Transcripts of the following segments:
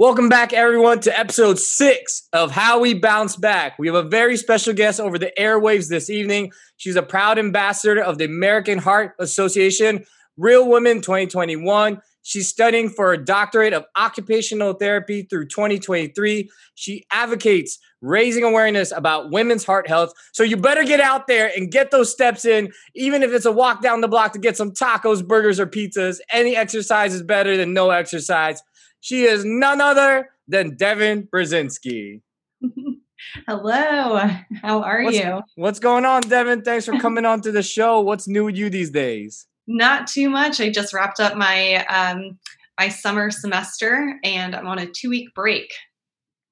Welcome back, everyone, to episode six of How We Bounce Back. We have a very special guest over the airwaves this evening. She's a proud ambassador of the American Heart Association, Real Women 2021. She's studying for a doctorate of occupational therapy through 2023. She advocates raising awareness about women's heart health. So you better get out there and get those steps in, even if it's a walk down the block to get some tacos, burgers, or pizzas. Any exercise is better than no exercise. She is none other than Devin Brzezinski. Hello, how are what's, you? What's going on, Devin? Thanks for coming on to the show. What's new with you these days? Not too much. I just wrapped up my um, my summer semester, and I'm on a two week break.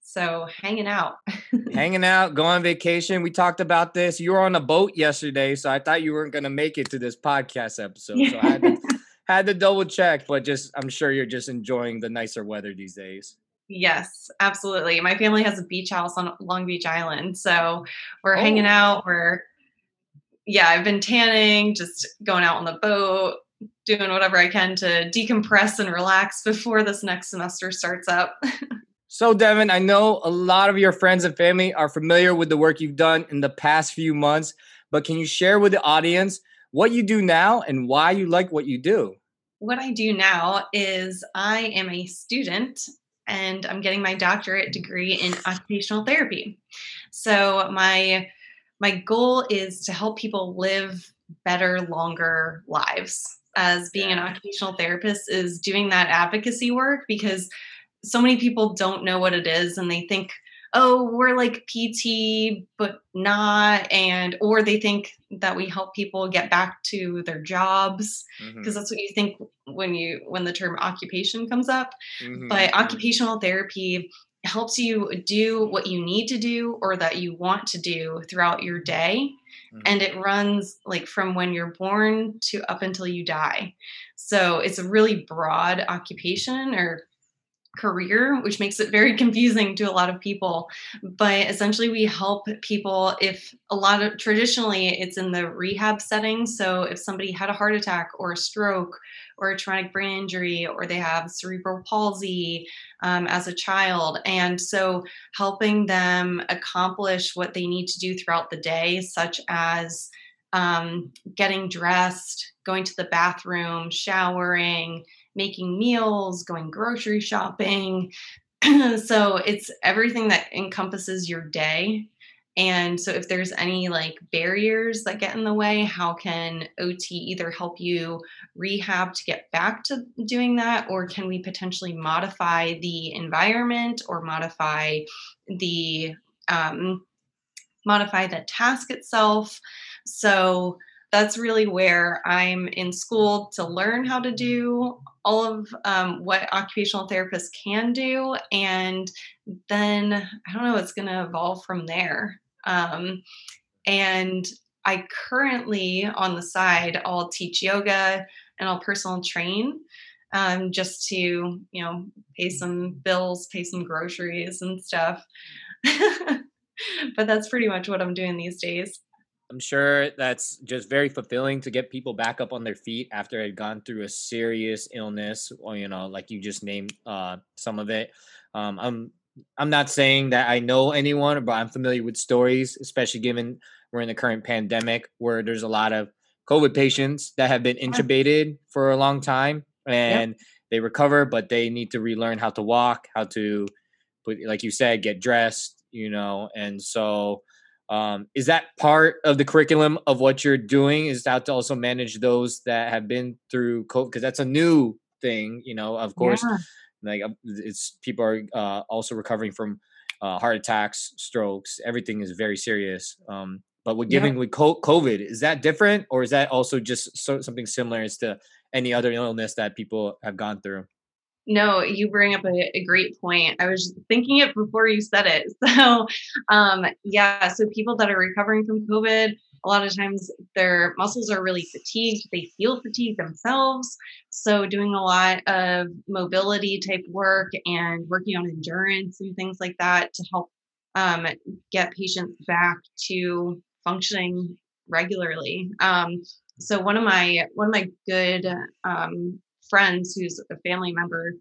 So hanging out, hanging out, going on vacation. We talked about this. You were on a boat yesterday, so I thought you weren't going to make it to this podcast episode. So I had to, had to double check, but just I'm sure you're just enjoying the nicer weather these days. Yes, absolutely. My family has a beach house on Long Beach Island, so we're oh. hanging out. We're yeah, I've been tanning, just going out on the boat, doing whatever I can to decompress and relax before this next semester starts up. so, Devin, I know a lot of your friends and family are familiar with the work you've done in the past few months, but can you share with the audience what you do now and why you like what you do. What I do now is I am a student and I'm getting my doctorate degree in occupational therapy. So my my goal is to help people live better, longer lives. As being an occupational therapist is doing that advocacy work because so many people don't know what it is and they think oh, we're like PT, but not. And, or they think that we help people get back to their jobs because mm-hmm. that's what you think when you, when the term occupation comes up. Mm-hmm. But mm-hmm. occupational therapy helps you do what you need to do or that you want to do throughout your day. Mm-hmm. And it runs like from when you're born to up until you die. So it's a really broad occupation or career, which makes it very confusing to a lot of people. But essentially, we help people if a lot of traditionally it's in the rehab setting. So if somebody had a heart attack or a stroke or a traumatic brain injury or they have cerebral palsy um, as a child. And so helping them accomplish what they need to do throughout the day, such as um, getting dressed, going to the bathroom, showering, making meals, going grocery shopping. so it's everything that encompasses your day. And so if there's any like barriers that get in the way, how can OT either help you rehab to get back to doing that or can we potentially modify the environment or modify the um, modify the task itself? So that's really where I'm in school to learn how to do all of um, what occupational therapists can do. And then I don't know, it's going to evolve from there. Um, and I currently, on the side, I'll teach yoga and I'll personal train um, just to, you know, pay some bills, pay some groceries and stuff. but that's pretty much what I'm doing these days. I'm sure that's just very fulfilling to get people back up on their feet after they'd gone through a serious illness, or you know, like you just named uh, some of it. Um, I'm I'm not saying that I know anyone, but I'm familiar with stories, especially given we're in the current pandemic where there's a lot of COVID patients that have been intubated for a long time and yep. they recover, but they need to relearn how to walk, how to, put, like you said, get dressed, you know, and so um, is that part of the curriculum of what you're doing? Is how to also manage those that have been through COVID? Because that's a new thing, you know. Of course, yeah. like um, it's people are uh, also recovering from uh, heart attacks, strokes. Everything is very serious. Um, but with giving yeah. with COVID, is that different, or is that also just so, something similar as to any other illness that people have gone through? No, you bring up a, a, great point. I was thinking it before you said it. So, um, yeah, so people that are recovering from COVID, a lot of times their muscles are really fatigued. They feel fatigued themselves. So, doing a lot of mobility type work and working on endurance and things like that to help um, get patients back to functioning regularly. Um, so one of my one of my good um, friends who's a family member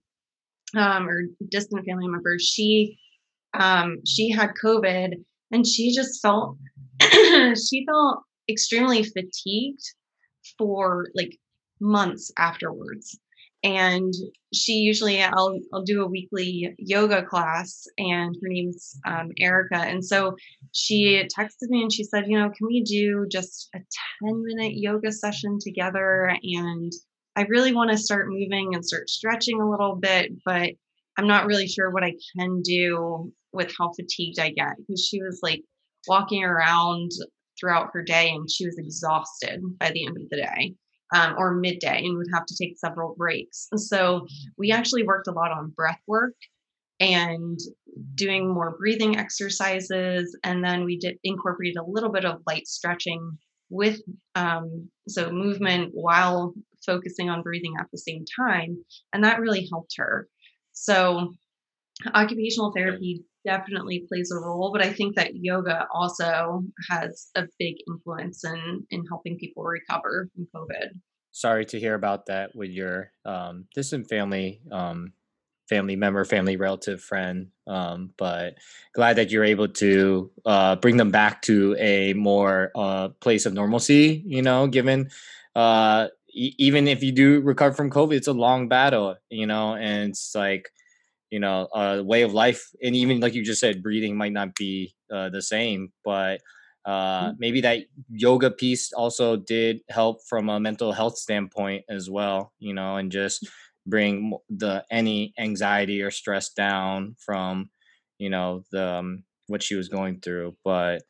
um, or distant family member, she um, she had COVID and she just felt she felt extremely fatigued for like months afterwards and she usually I'll I'll do a weekly yoga class, and her name's um, Erica, and so she texted me and she said, you know, can we do just a ten minute yoga session together? And I really want to start moving and start stretching a little bit, but I'm not really sure what I can do with how fatigued I get because she was like walking around throughout her day and she was exhausted by the end of the day um, or midday and would have to take several breaks. And so we actually worked a lot on breath work and doing more breathing exercises. And then we did incorporate a little bit of light stretching with um, so movement while focusing on breathing at the same time. And that really helped her. So occupational therapy definitely plays a role, but I think that yoga also has a big influence in in helping people recover from COVID. Sorry to hear about that with your um, distant family, um, family member, family relative, friend. Um, but glad that you're able to uh, bring them back to a more uh, place of normalcy. You know, given uh, e- even if you do recover from COVID, it's a long battle. You know, and it's like you know a way of life and even like you just said breathing might not be uh, the same but uh, mm-hmm. maybe that yoga piece also did help from a mental health standpoint as well you know and just bring the any anxiety or stress down from you know the um, what she was going through but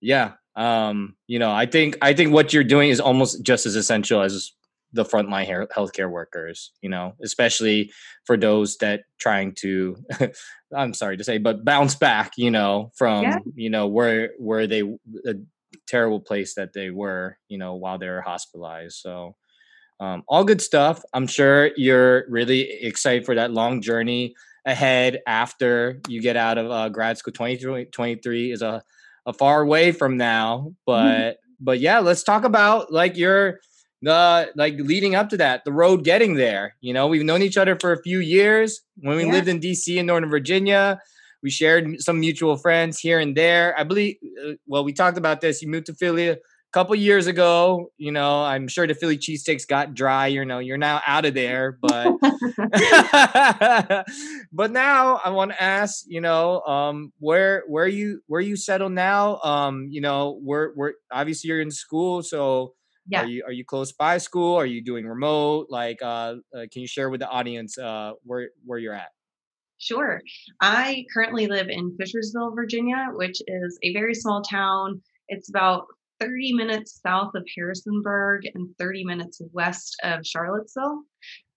yeah um you know i think i think what you're doing is almost just as essential as the frontline healthcare workers, you know, especially for those that trying to, I'm sorry to say, but bounce back, you know, from, yeah. you know, where, where they, a terrible place that they were, you know, while they were hospitalized. So, um, all good stuff. I'm sure you're really excited for that long journey ahead after you get out of uh, grad school. 2023 is a, a far way from now, mm-hmm. but, mm-hmm. but yeah, let's talk about like your, the like leading up to that, the road getting there. You know, we've known each other for a few years. When we yeah. lived in DC in Northern Virginia, we shared some mutual friends here and there. I believe. Uh, well, we talked about this. You moved to Philly couple years ago. You know, I'm sure the Philly cheesesteaks got dry. You know, you're now out of there, but but now I want to ask. You know, um, where where you where you settle now? Um, you know, we're we're obviously you're in school, so yeah. Are you are you close by school? Are you doing remote? Like, uh, uh, can you share with the audience uh, where where you're at? Sure. I currently live in Fishersville, Virginia, which is a very small town. It's about 30 minutes south of Harrisonburg and 30 minutes west of Charlottesville.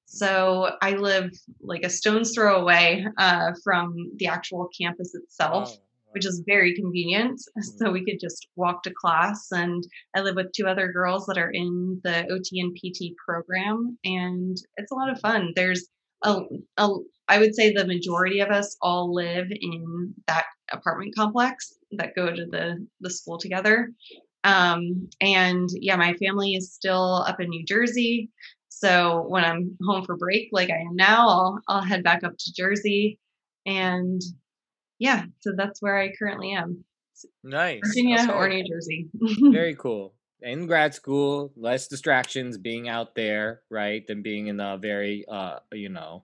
So I live like a stone's throw away uh, from the actual campus itself. Oh which is very convenient. So mm-hmm. we could just walk to class. And I live with two other girls that are in the OT and PT program, and it's a lot of fun. There's a, a I would say the majority of us all live in that apartment complex that go to the the school together. Um, and yeah, my family is still up in New Jersey. So when I'm home for break, like I am now, I'll I'll head back up to Jersey and yeah, so that's where I currently am. Nice. Virginia or New Jersey. Very cool. In grad school, less distractions being out there, right, than being in a very, uh, you know,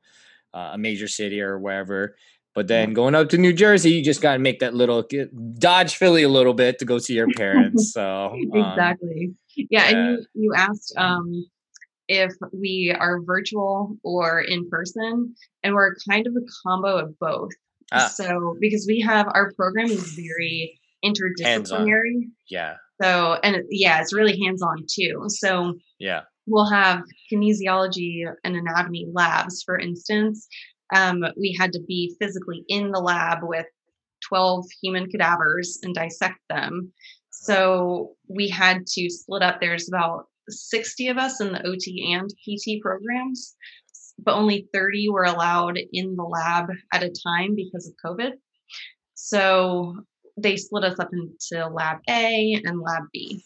uh, a major city or wherever. But then going up to New Jersey, you just got to make that little dodge Philly a little bit to go see your parents. So um, exactly, yeah. And you, you asked um, if we are virtual or in person, and we're kind of a combo of both. Ah. So because we have our program is very interdisciplinary. Yeah. So and yeah, it's really hands-on too. So yeah, we'll have kinesiology and anatomy labs, for instance. Um, we had to be physically in the lab with 12 human cadavers and dissect them. So we had to split up. There's about 60 of us in the OT and PT programs but only 30 were allowed in the lab at a time because of COVID. So they split us up into lab A and lab B.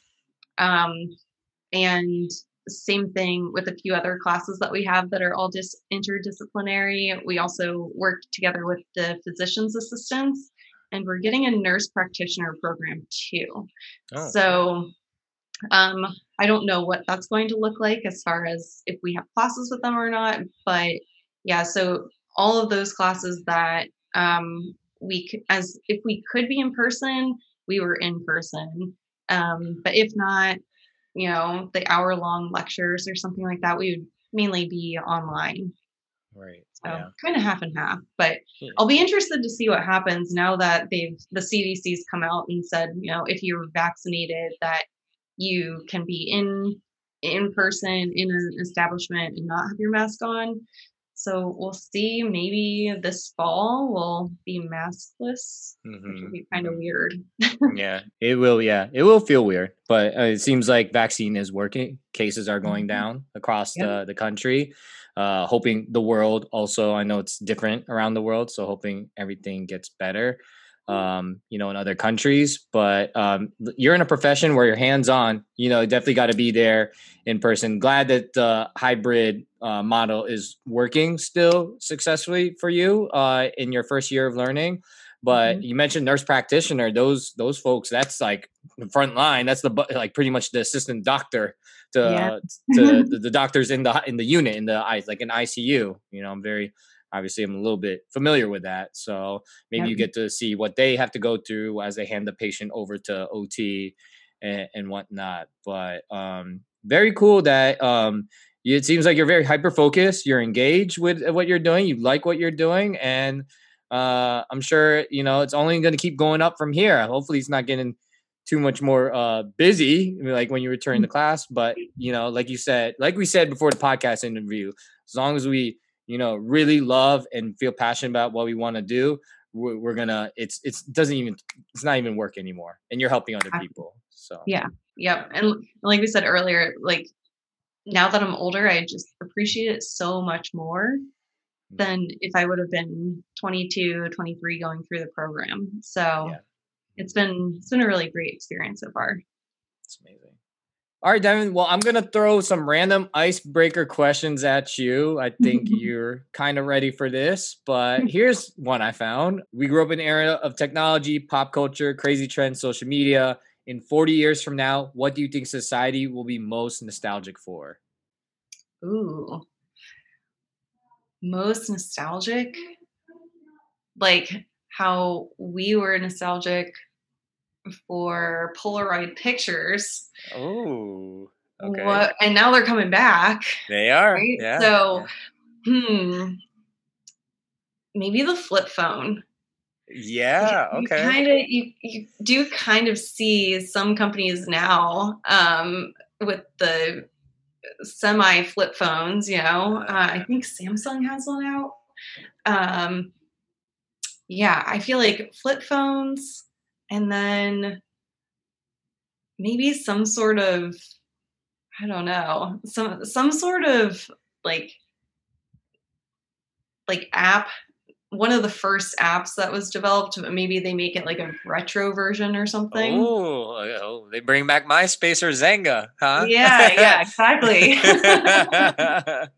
Um, and same thing with a few other classes that we have that are all just interdisciplinary. We also work together with the physician's assistants, and we're getting a nurse practitioner program too. Oh. So um, I don't know what that's going to look like as far as if we have classes with them or not, but yeah, so all of those classes that um, we could, as if we could be in person, we were in person. Um, but if not, you know, the hour long lectures or something like that, we would mainly be online. Right. So yeah. kind of half and half. But yeah. I'll be interested to see what happens now that they've the CDC's come out and said, you know, if you're vaccinated, that you can be in in person in an establishment and not have your mask on. So we'll see. Maybe this fall we'll be maskless, mm-hmm. which will be kind of mm-hmm. weird. yeah, it will. Yeah, it will feel weird, but uh, it seems like vaccine is working. Cases are going mm-hmm. down across yep. the the country. Uh, hoping the world also. I know it's different around the world, so hoping everything gets better um, you know, in other countries. But um, you're in a profession where you're hands on. You know, definitely got to be there in person. Glad that the hybrid uh, model is working still successfully for you uh, in your first year of learning. But mm-hmm. you mentioned nurse practitioner; those those folks, that's like the front line. That's the like pretty much the assistant doctor to, yeah. to the, the doctors in the in the unit in the like an ICU. You know, I'm very obviously I'm a little bit familiar with that. So maybe yep. you get to see what they have to go through as they hand the patient over to OT and, and whatnot. But um, very cool that um, it seems like you're very hyper focused. You're engaged with what you're doing. You like what you're doing, and uh, I'm sure you know it's only going to keep going up from here. Hopefully, it's not getting too much more uh, busy like when you return to mm. class. But you know, like you said, like we said before the podcast interview, as long as we you know really love and feel passionate about what we want to do we're, we're, gonna it's it's doesn't even it's not even work anymore and you're helping other people so yeah yep and like we said earlier like now that i'm older i just appreciate it so much more mm. than if i would have been 22 23 going through the program so yeah. it's been it's been a really great experience so far it's amazing all right, Devin. Well, I'm gonna throw some random icebreaker questions at you. I think you're kind of ready for this, but here's one I found. We grew up in an era of technology, pop culture, crazy trends, social media. In 40 years from now, what do you think society will be most nostalgic for? Ooh, most nostalgic, like how we were nostalgic for Polaroid pictures. Oh, okay. What, and now they're coming back. They are. Right? Yeah. So, yeah. hmm, maybe the flip phone. Yeah. You, okay. Kind of. You you do kind of see some companies now um, with the semi flip phones. You know, uh, I think Samsung has one out. Um, yeah, I feel like flip phones and then maybe some sort of I don't know, some some sort of like like app one of the first apps that was developed but maybe they make it like a retro version or something. Oh, oh they bring back myspace or Xanga huh? Yeah yeah exactly.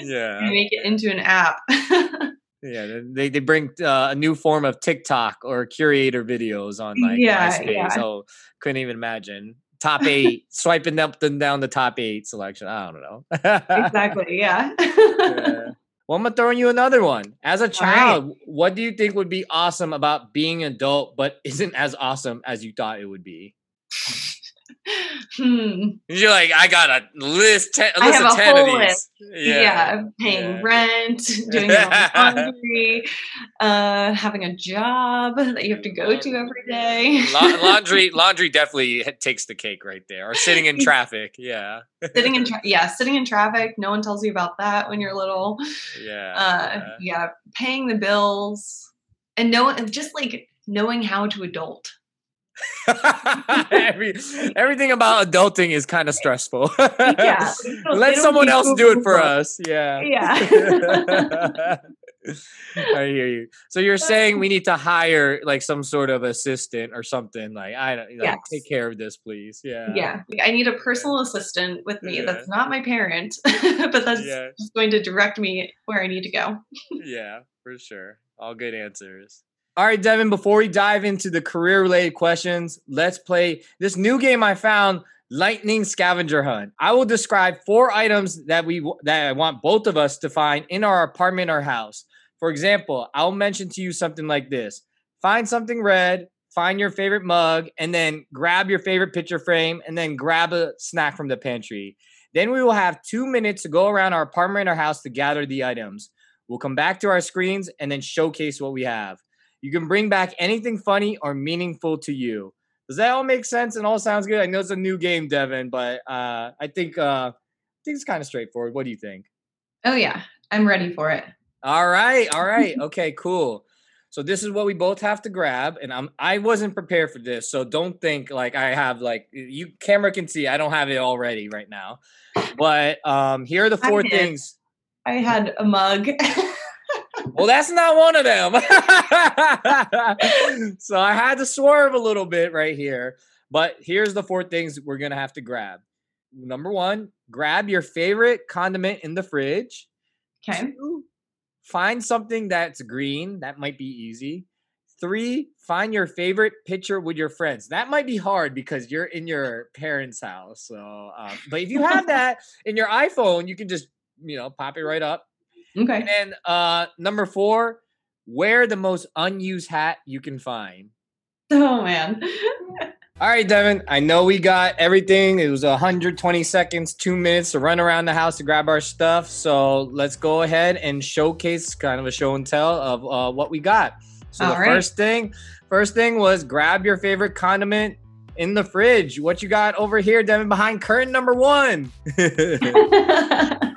Yeah they make it into an app yeah, they, they bring uh, a new form of TikTok or curator videos on like yeah, MySpace. Yeah. Oh, couldn't even imagine. Top eight, swiping up and down the top eight selection. I don't know. exactly. Yeah. yeah. Well, I'm gonna throw you another one. As a child, right. what do you think would be awesome about being an adult, but isn't as awesome as you thought it would be? hmm. You're like, I got a list, ten, a list I have of ten a whole. List. Yeah, yeah paying yeah. rent, doing your laundry, uh, having a job that you have to go to every day. La- laundry, laundry definitely takes the cake right there. Or sitting in traffic, yeah. sitting in, tra- yeah, sitting in traffic. No one tells you about that when you're little. Yeah, uh, yeah. yeah, paying the bills and know, just like knowing how to adult. Every, everything about adulting is kind of stressful. yeah. Let someone else do it for us. Yeah. Yeah. I hear you. So you're saying we need to hire like some sort of assistant or something like I don't like, Yes. take care of this, please. Yeah. Yeah, I need a personal assistant with me Yeah. that's not my parent, but that's Yeah. going to direct me where I need to go. yeah, for sure. All good answers. All right, Devin, before we dive into the career related questions, let's play this new game I found, Lightning Scavenger Hunt. I will describe four items that we that I want both of us to find in our apartment or house. For example, I'll mention to you something like this. Find something red, find your favorite mug, and then grab your favorite picture frame and then grab a snack from the pantry. Then we will have 2 minutes to go around our apartment or house to gather the items. We'll come back to our screens and then showcase what we have. You can bring back anything funny or meaningful to you. Does that all make sense and all sounds good? I know it's a new game, Devin, but uh, I think uh, I think it's kind of straightforward. What do you think? Oh yeah, I'm ready for it. All right, all right, okay, cool. So this is what we both have to grab, and I'm I wasn't prepared for this, so don't think like I have like you camera can see I don't have it already right now, but um here are the four did. things. I had a mug. Well, that's not one of them. so I had to swerve a little bit right here. But here's the four things we're going to have to grab. Number one, grab your favorite condiment in the fridge. okay. Two, find something that's green. That might be easy. Three, find your favorite picture with your friends. That might be hard because you're in your parents' house. So, uh, but if you have that in your iPhone, you can just, you know, pop it right up. Okay. And then uh number four, wear the most unused hat you can find. Oh man. All right, Devin. I know we got everything. It was 120 seconds, two minutes to run around the house to grab our stuff. So let's go ahead and showcase kind of a show and tell of uh, what we got. So the All right. first thing, first thing was grab your favorite condiment in the fridge. What you got over here, Devin, behind curtain number one?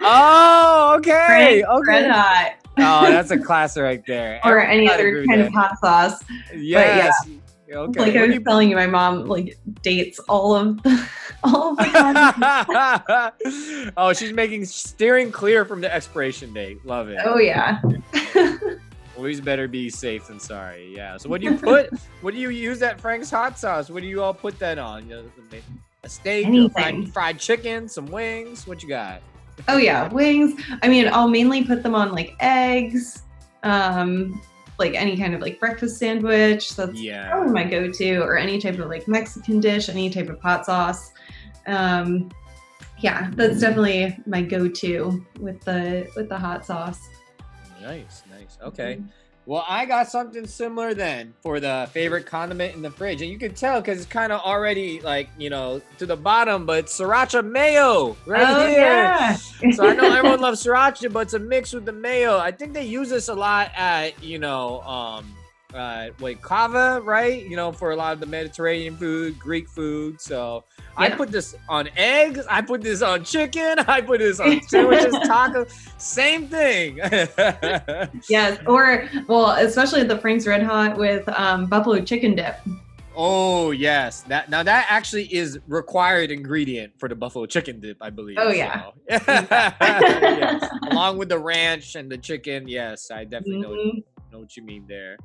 oh, okay, Red, okay. red hot. Oh, that's a class right there. or Everyone any other kind of hot sauce. that. Yes. Okay. Like I was do you- telling you, my mom like dates all of the, all of the oh, she's making steering clear from the expiration date. Love it. Oh yeah. Always better be safe than sorry. Yeah. So what do you put? what do you use that Frank's hot sauce? What do you all put that on? You know, a steak, fried, fried chicken, some wings. What you got? Oh yeah, wings. I mean, I'll mainly put them on like eggs, um, like any kind of like breakfast sandwich. That's Yeah. probably my go-to, or any type of like Mexican dish, any type of hot sauce. Um, yeah, that's definitely my go-to with the with the hot sauce. Nice, nice. Okay. Well, I got something similar then for the favorite condiment in the fridge. And you can tell because it's kind of already like, you know, to the bottom, but sriracha mayo right oh here. yeah. So I know everyone loves sriracha, but it's a mix with the mayo. I think they use this a lot at, you know, um, uh, wait, Cava, right? You know, for a lot of the Mediterranean food, Greek food. So I put this on eggs. I put this on chicken. I put this on sandwiches, tacos. Same thing. Yes, or well, especially the Frank's Red Hot with um, buffalo chicken dip. Oh yes, that now that actually is required ingredient for the buffalo chicken dip, I believe. Oh, yeah. so. Yes. Along with the ranch and the chicken, yes, I definitely know, Mhm. know what you mean there.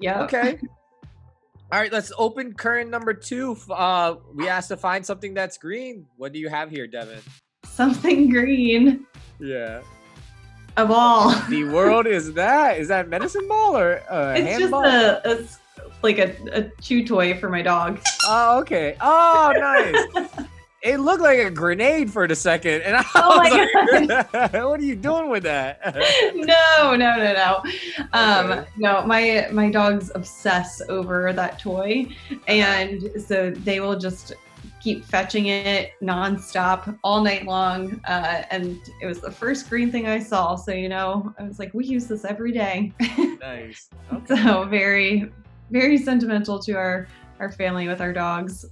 Yep. Okay. All right, let's open current number two. Uh, we asked to find something that's green. What do you have here, Devin? Something green Yeah. of all. The world is that? Is that medicine ball or uh, it's handball? just a, a like a, a chew toy for my dog. Oh, okay. Oh, nice. it looked like a grenade for a second, and I Oh was my like, "What are you doing with that?" no, no, no, no. Um, Okay. no, my my dogs obsess over that toy, and so they will just keep fetching it nonstop all night long. Uh, and it was the first green thing I saw, so you know, I was like, we use this every day. nice. Okay. so very, very sentimental to our our family with our dogs.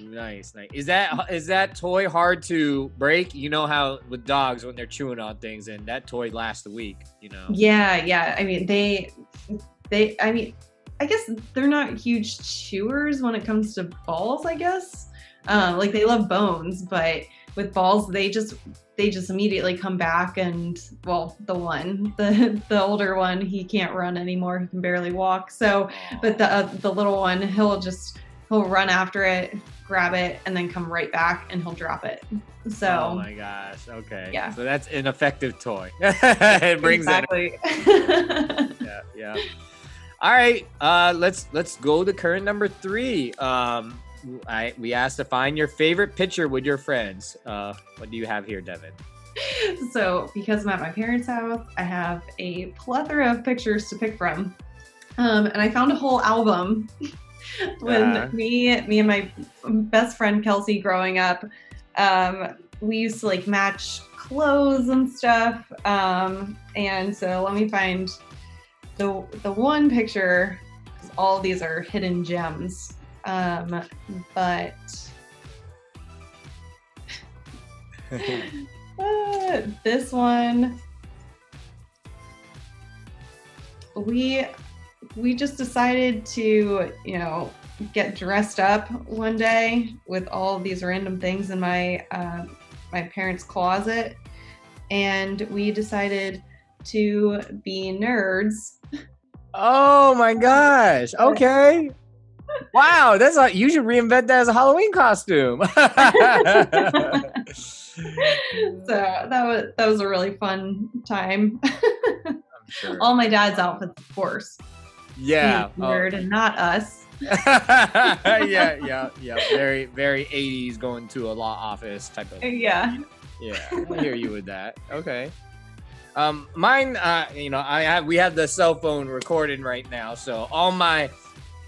Nice, nice. Is that is that toy hard to break? You know how with dogs when they're chewing on things, and that toy lasts a week. You know. Yeah, yeah. I mean, they, they. I mean, I guess they're not huge chewers when it comes to balls. I guess, um, like they love bones, but with balls, they just they just immediately come back and well the one the the older one he can't run anymore he can barely walk so but the uh, the little one he'll just he'll run after it grab it and then come right back and he'll drop it so oh my gosh okay Yeah. so that's an effective toy it brings exactly. it yeah yeah all right uh let's let's go to current number three um I we asked to find your favorite picture with your friends. Uh, what do you have here, Devin? so because I'm at my parents' house, I have a plethora of pictures to pick from. Um, and I found a whole album when Uh. me, me and my best friend Kelsey growing up, um, we used to like match clothes and stuff. Um, and so let me find the the one picture. All these are hidden gems. Um, but Uh, this one we we just decided to you know get dressed up one day with all these random things in my uh, my parents closet and we decided to be nerds oh my gosh! Okay. Wow, that's like you should reinvent that as a Halloween costume. so that was that was a really fun time I'm sure. all my dad's outfits of course yeah. weird, a oh. and not us yeah, yeah, yeah. Very, very 80s going to a law office type of. yeah Yeah, I hear you with that. Okay. Um, mine, uh, you know, I have we have the cell phone recording right now, so all my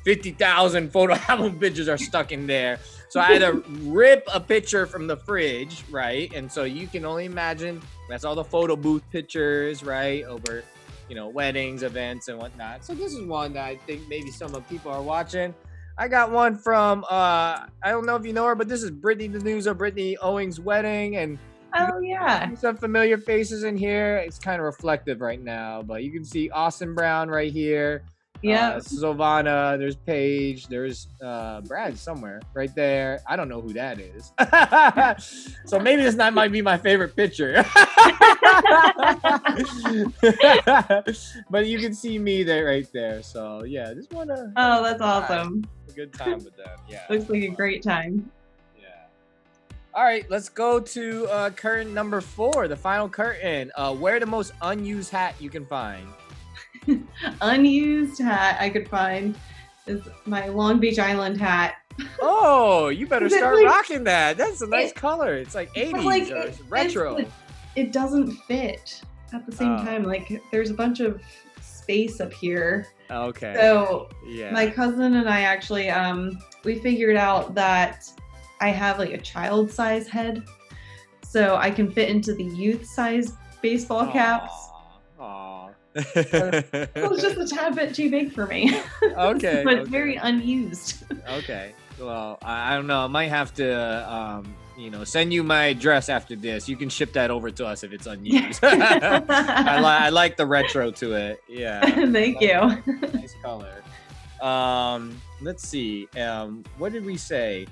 fifty thousand photo album pictures are stuck in there. So I had to rip a picture from the fridge, right? And so you can only imagine that's all the photo booth pictures, right? Over, you know, weddings, events, and whatnot. So this is one that I think maybe some of people are watching. I got one from uh I don't know if you know her, but this is Brittany Denuso, Brittany Owings' wedding, and oh yeah some familiar faces in here. It's kind of reflective right now, but you can see Austin Brown right here. Yeah Uh, Silvana, there's Paige, there's uh, Brad somewhere right there. I don't know who that is. so maybe this not might be my favorite picture. but you can see me there right there. So yeah, just want to oh that's awesome a good time with them. Yeah. looks like a great time Yeah. All right, let's go to uh, curtain number four, the final curtain. Uh, wear the most unused hat you can find. unused hat I could find is my Long Beach Island hat. Oh, you better start like- rocking that. That's a nice It- color. It's like 80s like, or it- retro. like- It doesn't fit at the same Oh. time. Like there's a bunch of space up here. okay. So yeah. my cousin and I actually um we figured out that I have like a child size head. So I can fit into the youth size baseball caps. Aw. It was just a tad bit too big for me. okay. but okay. very unused. Okay. Well, I, I don't know. I might have to, um, you know, send you my dress after this. You can ship that over to us if it's unused. I, li- I like the retro to it. Yeah. Thank you. nice color. Um, let's see. Um, what did we say?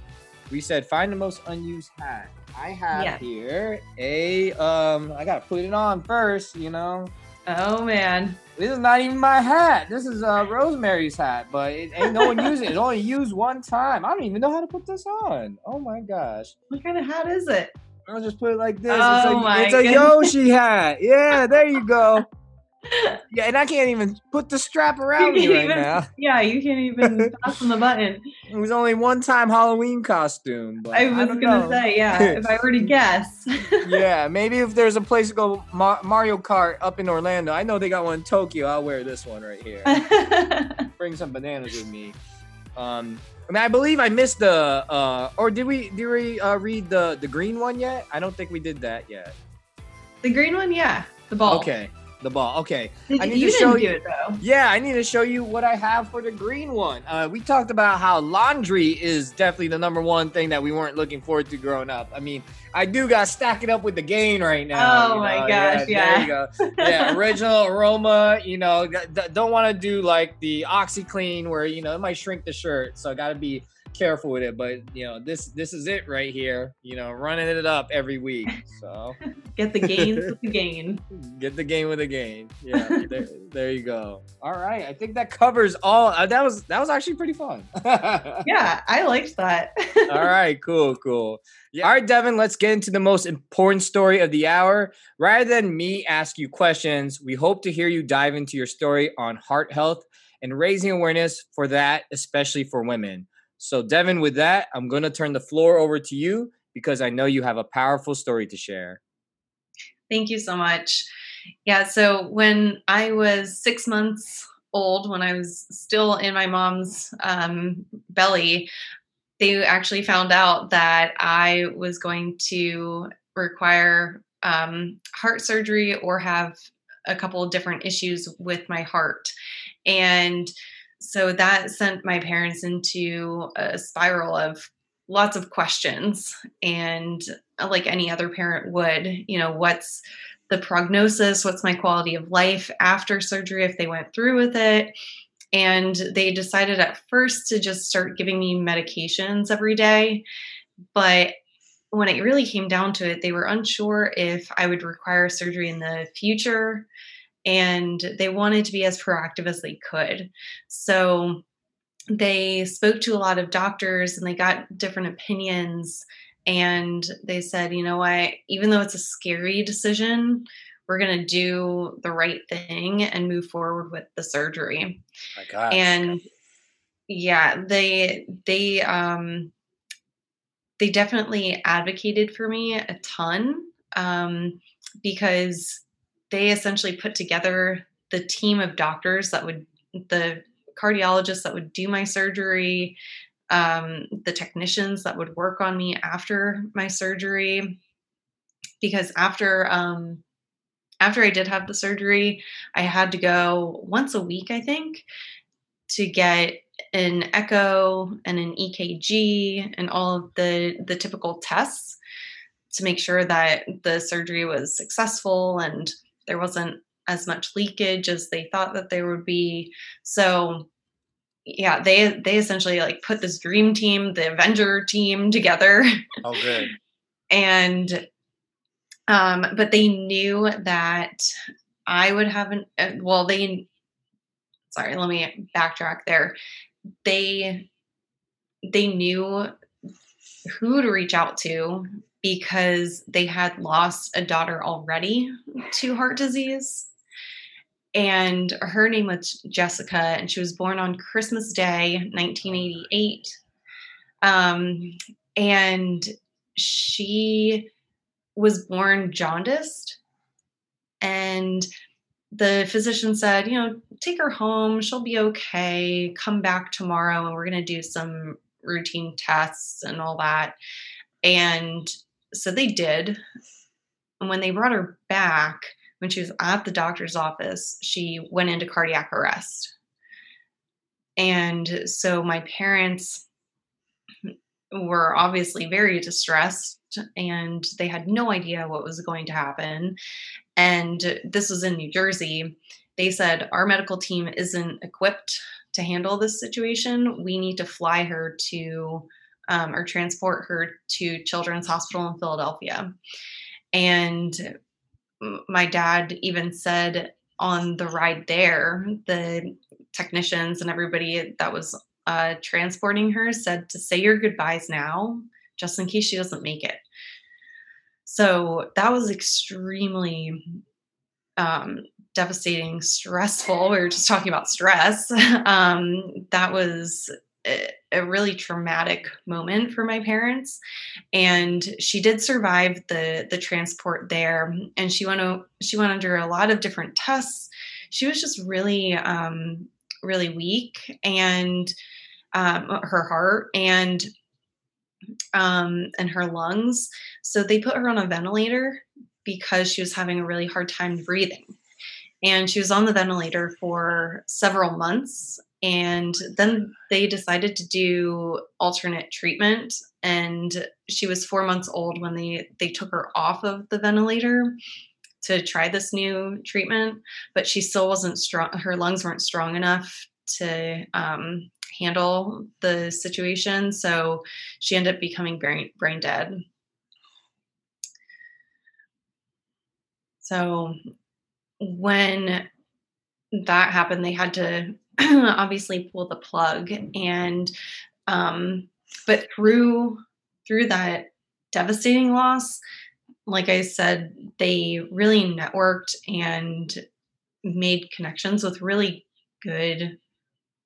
We said find the most unused hat. I have Yeah. here a um. I gotta put it on first. You know, Oh man. this is not even my hat. This is uh Rosemary's hat, but it ain't no one using it. It's only used one time. I don't even know how to put this on. Oh my gosh. What kind of hat is it? I'll just put it like this. Oh it's a, my it's a. Yoshi hat. Yeah, there you go. Yeah, and I can't even put the strap around me right even- now. Yeah, you can't even fasten the button. It was only one time Halloween costume, but I was don't gonna know. say, yeah, if I were to guess. yeah, maybe if there's a place to go Mar- Mario Kart up in Orlando, I know they got one in Tokyo. I'll wear this one right here. Bring some bananas with me. Um, I mean, I believe I missed the. Uh, or did we did we uh, read the the green one yet? I don't think we did that yet. the green one, yeah. The ball. Okay, the ball. Okay. Did, I need to show you-. Yeah, I need to show you what I have for the green one. Uh, we talked about how laundry is definitely the number one thing that we weren't looking forward to growing up. I mean, I do got stacking up with the gain right now. Oh my know? gosh, There you go. Yeah, original aroma. You know, don't want to do like the OxiClean where you know it might shrink the shirt. So got to be careful with it, but you know, this this is it right here. You know, running it up every week. So get the gains with the gain. Get the gain with the gain. Yeah, there, there you go. All right, I think that covers all. Uh, that was that was actually pretty fun. yeah, I liked that. all right, cool, cool. Yeah. All right, Devin, let's get into the most important story of the hour. Rather than me ask you questions, we hope to hear you dive into your story on heart health and raising awareness for that, especially for women. So, Devin, with that, I'm going to turn the floor over to you because I know you have a powerful story to share. Thank you so much. Yeah, so when I was six months old, when I was still in my mom's um, belly, they actually found out that I was going to require um, heart surgery or have a couple of different issues with my heart. And so that sent my parents into a spiral of lots of questions and uh, like any other parent would you know what's the prognosis? What's my quality of life after surgery if they went through with it? And they decided at first to just start giving me medications every day but when it really came down to it they were unsure if i would require surgery in the future and they wanted to be as proactive as they could. So they spoke to a lot of doctors and they got different opinions. And they said, you know what, even though it's a scary decision, we're going to do the right thing and move forward with the surgery. My. And yeah, they, they, um, they definitely advocated for me a ton um, because they essentially put together the team of doctors that would the cardiologists that would do my surgery um, the technicians that would work on me after my surgery. Because after um, after I did have the surgery, I had to go once a week, I think, to get an echo and an EKG and all of the the typical tests to make sure that the surgery was successful and there wasn't as much leakage as they thought that there would be. So yeah, they they essentially like put this dream team, the Avenger team together. Oh good. and um but they knew that I would have an uh, well they sorry, let me backtrack there. They they knew who to reach out to because they had lost a daughter already to heart disease. And her name was Jessica, and she was born on Christmas Day, 1988. Um, and she was born jaundiced. And the physician said, you know, take her home. She'll be okay. Come back tomorrow, and we're going to do some routine tests and all that. And so they did. And when they brought her back, when she was at the doctor's office, she went into cardiac arrest. And so my parents were obviously very distressed and they had no idea what was going to happen. And this was in New Jersey. They said, Our medical team isn't equipped to handle this situation. We need to fly her to um, or transport her to Children's Hospital in Philadelphia. And my dad even said on the ride there, the technicians and everybody that was uh, transporting her said to say your goodbyes now, just in case she doesn't make it. So that was extremely um, devastating, stressful. We were just talking about stress. um, that was a really traumatic moment for my parents and she did survive the the transport there and she went she went under a lot of different tests. She was just really um really weak and um her heart and um and her lungs. So they put her on a ventilator because she was having a really hard time breathing. And she was on the ventilator for several months and then they decided to do alternate treatment and she was four months old when they they took her off of the ventilator to try this new treatment but she still wasn't strong her lungs weren't strong enough to um, handle the situation. So she ended up becoming brain, brain dead. So when that happened, they had to obviously pull the plug and um, but through through that devastating loss like i said they really networked and made connections with really good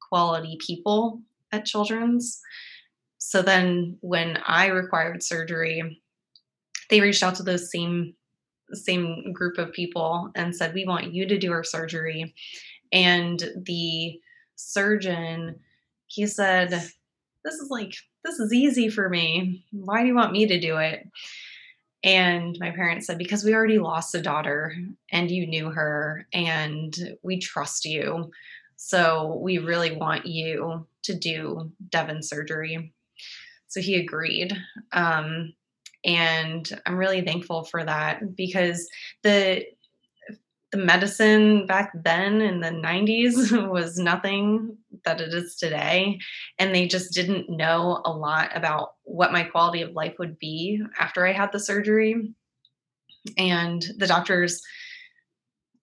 quality people at children's. So then when i required surgery they reached out to those same same group of people and said we want you to do our surgery and the surgeon he said this is like this is easy for me. Why do you want me to do it? And my parents said because we already lost a daughter and you knew her and we trust you. So we really want you to do devin surgery. So he agreed um, and i'm really thankful for that because the the medicine back then in the 90s was nothing that it is today. And they just didn't know a lot about what my quality of life would be after I had the surgery. And the doctors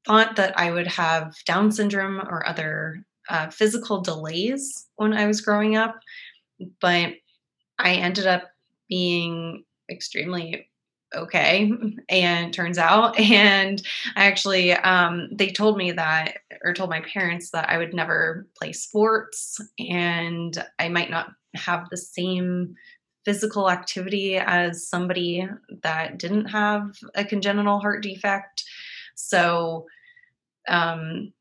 thought that I would have Down syndrome or other uh, physical delays when I was growing up. But I ended up being extremely okay and turns out and i actually um, they told me that or told my parents that i would never play sports and i might not have the same physical activity as somebody that didn't have a congenital heart defect. So um,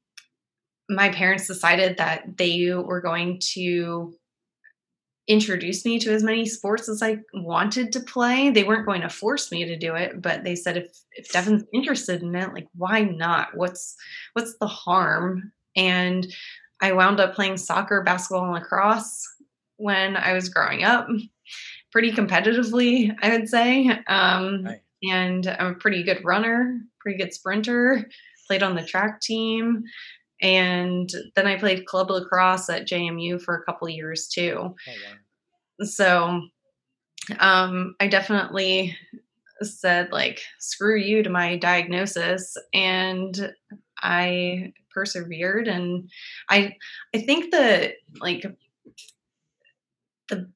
my parents decided that they were going to introduced me to as many sports as I wanted to play. They weren't going to force me to do it, but they said if if Devin's interested in it, like why not? What's what's the harm? And I wound up playing soccer, basketball, and lacrosse when I was growing up, pretty competitively, I would say. Um, right. And I'm a pretty good runner, pretty good sprinter. Played on the track team, and then I played club lacrosse at JMU for a couple years too. Oh, wow. So um, I definitely said like screw you to my diagnosis and I persevered and I I think that like the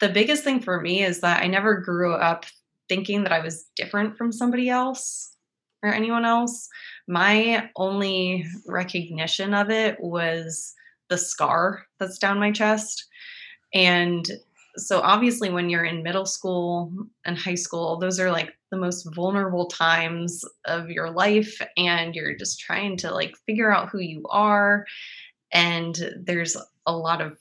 the biggest thing for me is that I never grew up thinking that I was different from somebody else or anyone else. My only recognition of it was the scar that's down my chest. And so obviously when you're in middle school and high school, those are like the most vulnerable times of your life and you're just trying to like figure out who you are. And there's a lot of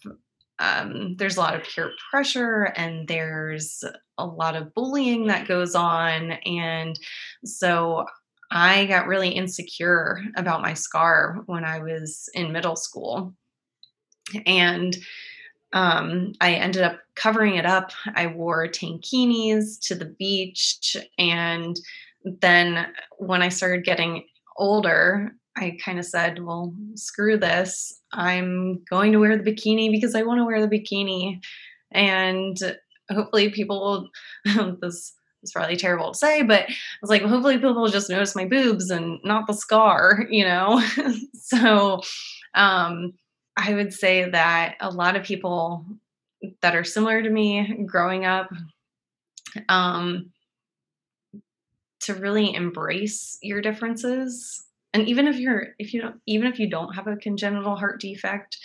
um, there's a lot of peer pressure and there's a lot of bullying that goes on. And so I got really insecure about my scar when I was in middle school. And um, I ended up covering it up. I wore tankinis to the beach. And then when I started getting older, I kind of said, well, screw this. I'm going to wear the bikini because I want to wear the bikini. And hopefully people will, this it's probably terrible to say, but I was like, well, hopefully people just notice my boobs and not the scar, you know? so um, I would say that a lot of people that are similar to me growing up, um, to really embrace your differences. And even if you're, if you don't, even if you don't have a congenital heart defect,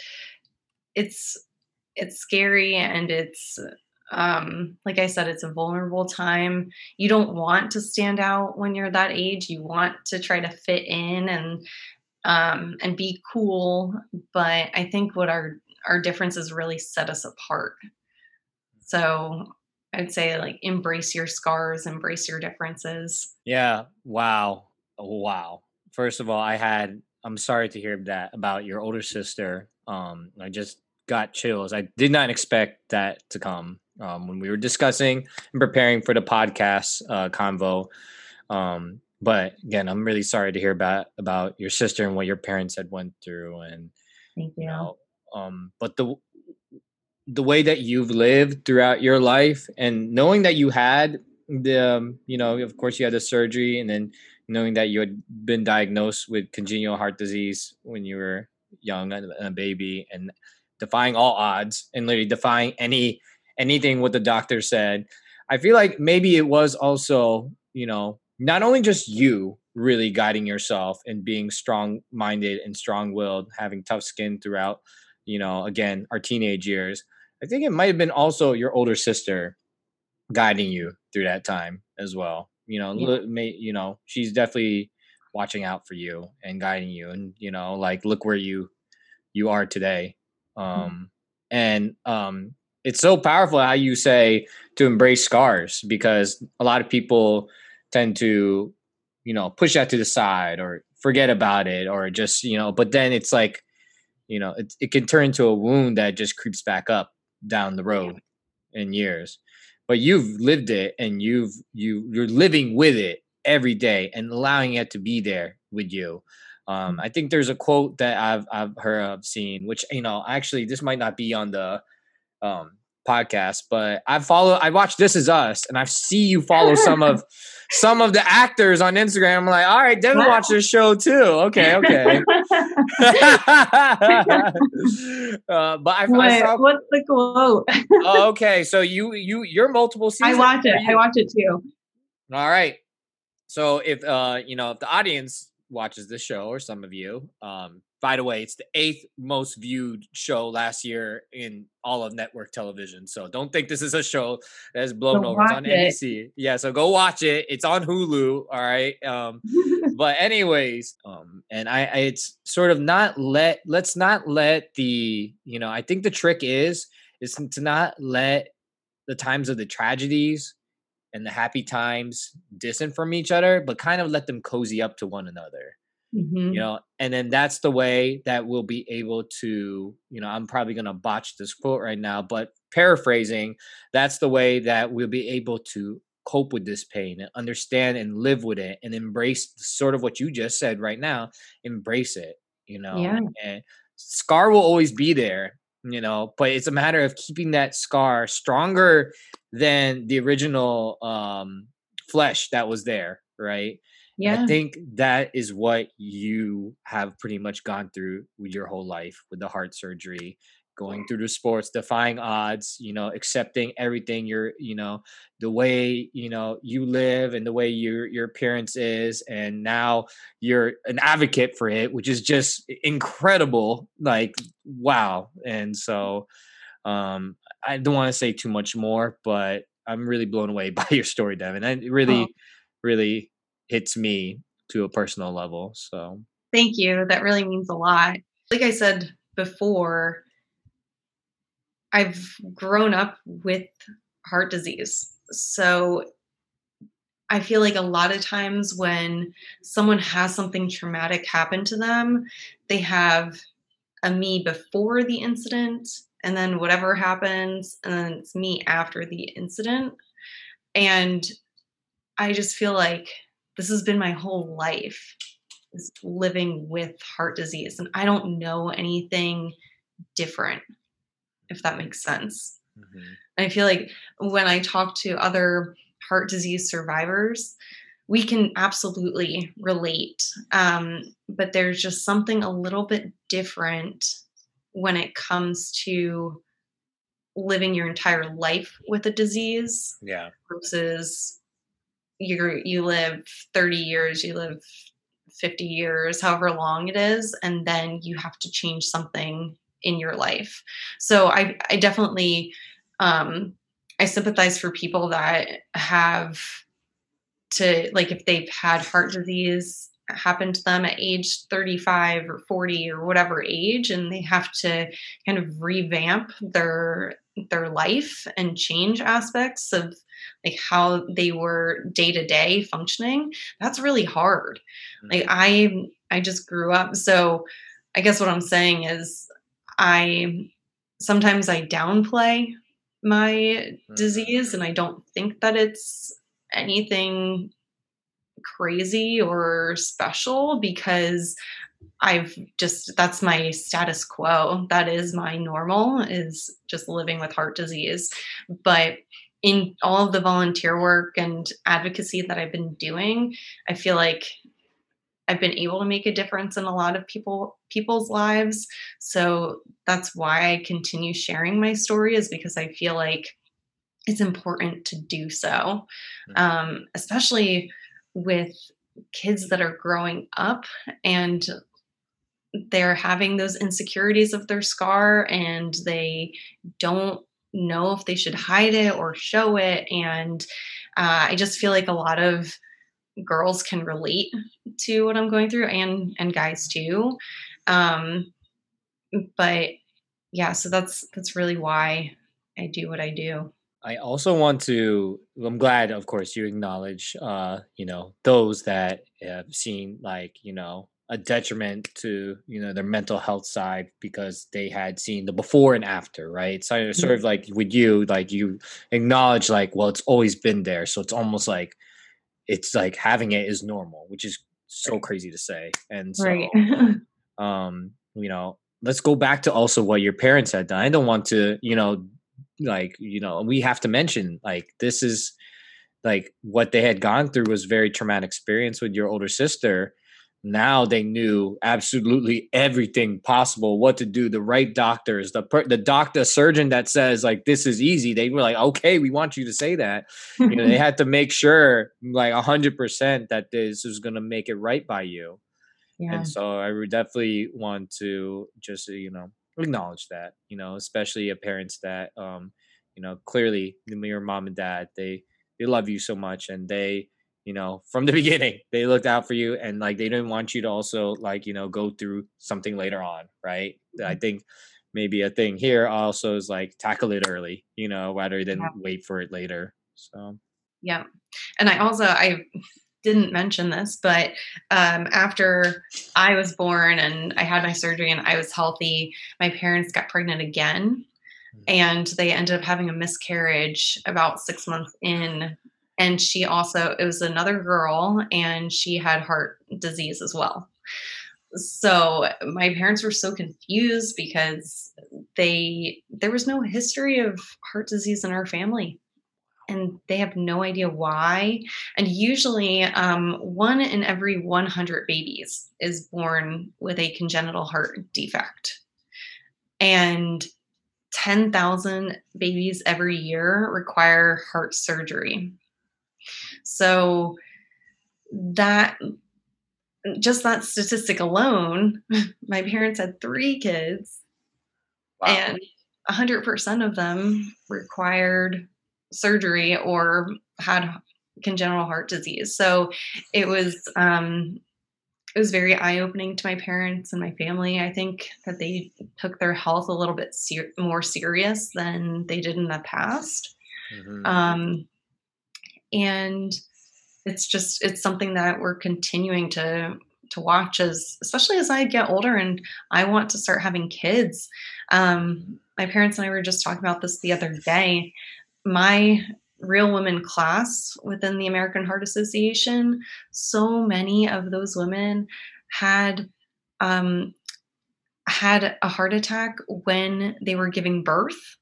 it's, it's scary and it's um, like I said, it's a vulnerable time. You don't want to stand out when you're that age. You want to try to fit in and um, and be cool. But I think what our our differences really set us apart. So I'd say like embrace your scars, embrace your differences. Yeah. Wow. Wow. First of all, I had I'm sorry to hear that about your older sister. Um, I just got chills. I did not expect that to come um, when we were discussing and preparing for the podcast uh, convo. Um, but again, I'm really sorry to hear about about your sister and what your parents had went through. And Thank you. you know, um, but the the way that you've lived throughout your life and knowing that you had the um, you know of course you had the surgery and then knowing that you had been diagnosed with congenital heart disease when you were young and a baby and defying all odds and literally defying any anything what the doctor said i feel like maybe it was also you know not only just you really guiding yourself and being strong minded and strong willed having tough skin throughout you know again our teenage years i think it might have been also your older sister guiding you through that time as well you know yeah. may, you know she's definitely watching out for you and guiding you and you know like look where you you are today mm. um mm and um it's so powerful how you say to embrace scars because a lot of people tend to you know push that to the side or forget about it or just you know but then it's like you know it, it can turn into a wound that just creeps back up down the road in years. But you've lived it and you've you you're living with it every day and allowing it to be there with you. Um, mm. i think there's a quote that i've i've heard of seen which you know actually this might not be on the um, podcast, but I follow I watch This Is Us and I see you follow some of some of the actors on Instagram. I'm like, all right, Devin wow. watch this show too. Okay, okay. uh, but I, Wait, I saw, what's the quote? oh, okay, so you you you're multiple seasons. I watch it. I watch it too. All right. So if uh you know if the audience watches this show or some of you, um, by the way, it's the eighth most viewed show last year in all of network television. So don't think this is a show that's blown over. It's on it. NBC. Yeah, so go watch it. It's on Hulu. All right. Um, but anyways, um, and I, I, it's sort of not let let's not let the you know I think the trick is is to not let the times of the tragedies and the happy times distant from each other, but kind of let them cozy up to one another. Mm-hmm. You know, and then that's the way that we'll be able to, you know, I'm probably going to botch this quote right now, but paraphrasing, that's the way that we'll be able to cope with this pain and understand and live with it and embrace sort of what you just said right now, embrace it, you know. Yeah. And scar will always be there, you know, but it's a matter of keeping that scar stronger than the original um flesh that was there, right? Yeah. I think that is what you have pretty much gone through with your whole life with the heart surgery, going through the sports, defying odds, you know, accepting everything you're, you know, the way, you know, you live and the way your your appearance is and now you're an advocate for it, which is just incredible. Like wow. And so um I don't want to say too much more, but I'm really blown away by your story, Devin. I really, oh. really hits me to a personal level. So thank you. That really means a lot. Like I said before, I've grown up with heart disease. So I feel like a lot of times when someone has something traumatic happen to them, they have a me before the incident, and then whatever happens, and then it's me after the incident. And I just feel like this has been my whole life is living with heart disease and i don't know anything different if that makes sense mm-hmm. i feel like when i talk to other heart disease survivors we can absolutely relate um, but there's just something a little bit different when it comes to living your entire life with a disease yeah versus you you live 30 years, you live 50 years, however long it is, and then you have to change something in your life. So I I definitely um I sympathize for people that have to like if they've had heart disease happen to them at age 35 or 40 or whatever age and they have to kind of revamp their their life and change aspects of like how they were day to day functioning that's really hard like mm-hmm. i i just grew up so i guess what i'm saying is i sometimes i downplay my mm-hmm. disease and i don't think that it's anything crazy or special because I've just that's my status quo. That is my normal is just living with heart disease. But in all of the volunteer work and advocacy that I've been doing, I feel like I've been able to make a difference in a lot of people people's lives. So that's why I continue sharing my story is because I feel like it's important to do so, mm. um, especially with kids that are growing up and they're having those insecurities of their scar and they don't know if they should hide it or show it and uh, i just feel like a lot of girls can relate to what i'm going through and and guys too um but yeah so that's that's really why i do what i do I also want to. I'm glad, of course, you acknowledge, uh, you know, those that have seen like, you know, a detriment to you know their mental health side because they had seen the before and after right? So mm-hmm. sort of like with you like you acknowledge like well it's always been there. So it's almost like it's like having it is normal which is so crazy to say. And so right. um you know let's go back to also what your parents had done. I don't want to you know like you know we have to mention like this is like what they had gone through was very traumatic experience with your older sister now they knew absolutely everything possible what to do the right doctors the per, the doctor surgeon that says like this is easy. They were like okay we want you to say that. You know they had to make sure like 100% that this is going to make it right by you. Yeah. and so i would definitely want to just you know acknowledge that you know especially a parents that um you know clearly your mom and dad they they love you so much and they you know from the beginning they looked out for you and like they didn't want you to also like you know go through something later on right i mm-hmm. think maybe a thing here also is like tackle it early you know rather than yeah. wait for it later so yeah and i also i didn't mention this but um, after i was born and i had my surgery and i was healthy my parents got pregnant again mm. and they ended up having a miscarriage about six months in and she also it was another girl and she had heart disease as well. So my parents were so confused because they there was no history of heart disease in our family. And they have no idea why. And usually um, one in every 100 babies is born with a congenital heart defect. And 10,000 babies every year require heart surgery so that just that statistic alone, my parents had three kids wow. and 100% of them required surgery or had congenital heart disease. So it was um it was very eye-opening to my parents and my family. I think that they took their health a little bit ser- more serious than they did in the past. Mm-hmm. Um and it's just it's something that we're continuing to to watch as especially as I get older and I want to start having kids. Um, my parents and I were just talking about this the other day. My real women class within the American Heart Association, so many of those women had um, had a heart attack when they were giving birth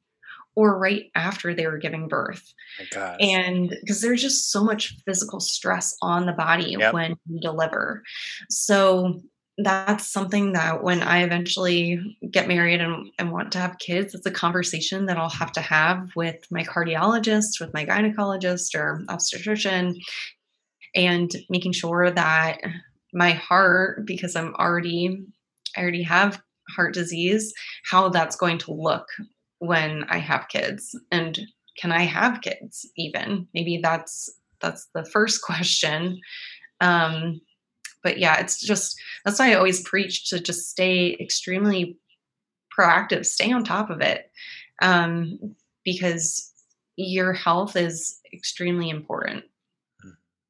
or right after they were giving birth. Oh and because there's just so much physical stress on the body yep. when you deliver. So that's something that when I eventually get married and, and want to have kids, it's a conversation that I'll have to have with my cardiologist, with my gynecologist or obstetrician, and making sure that my heart, because I'm already, I already have heart disease, how that's going to look when I have kids and can I have kids even? Maybe that's that's the first question. Um but yeah, it's just that's why I always preach to just stay extremely proactive, stay on top of it. Um because your health is extremely important.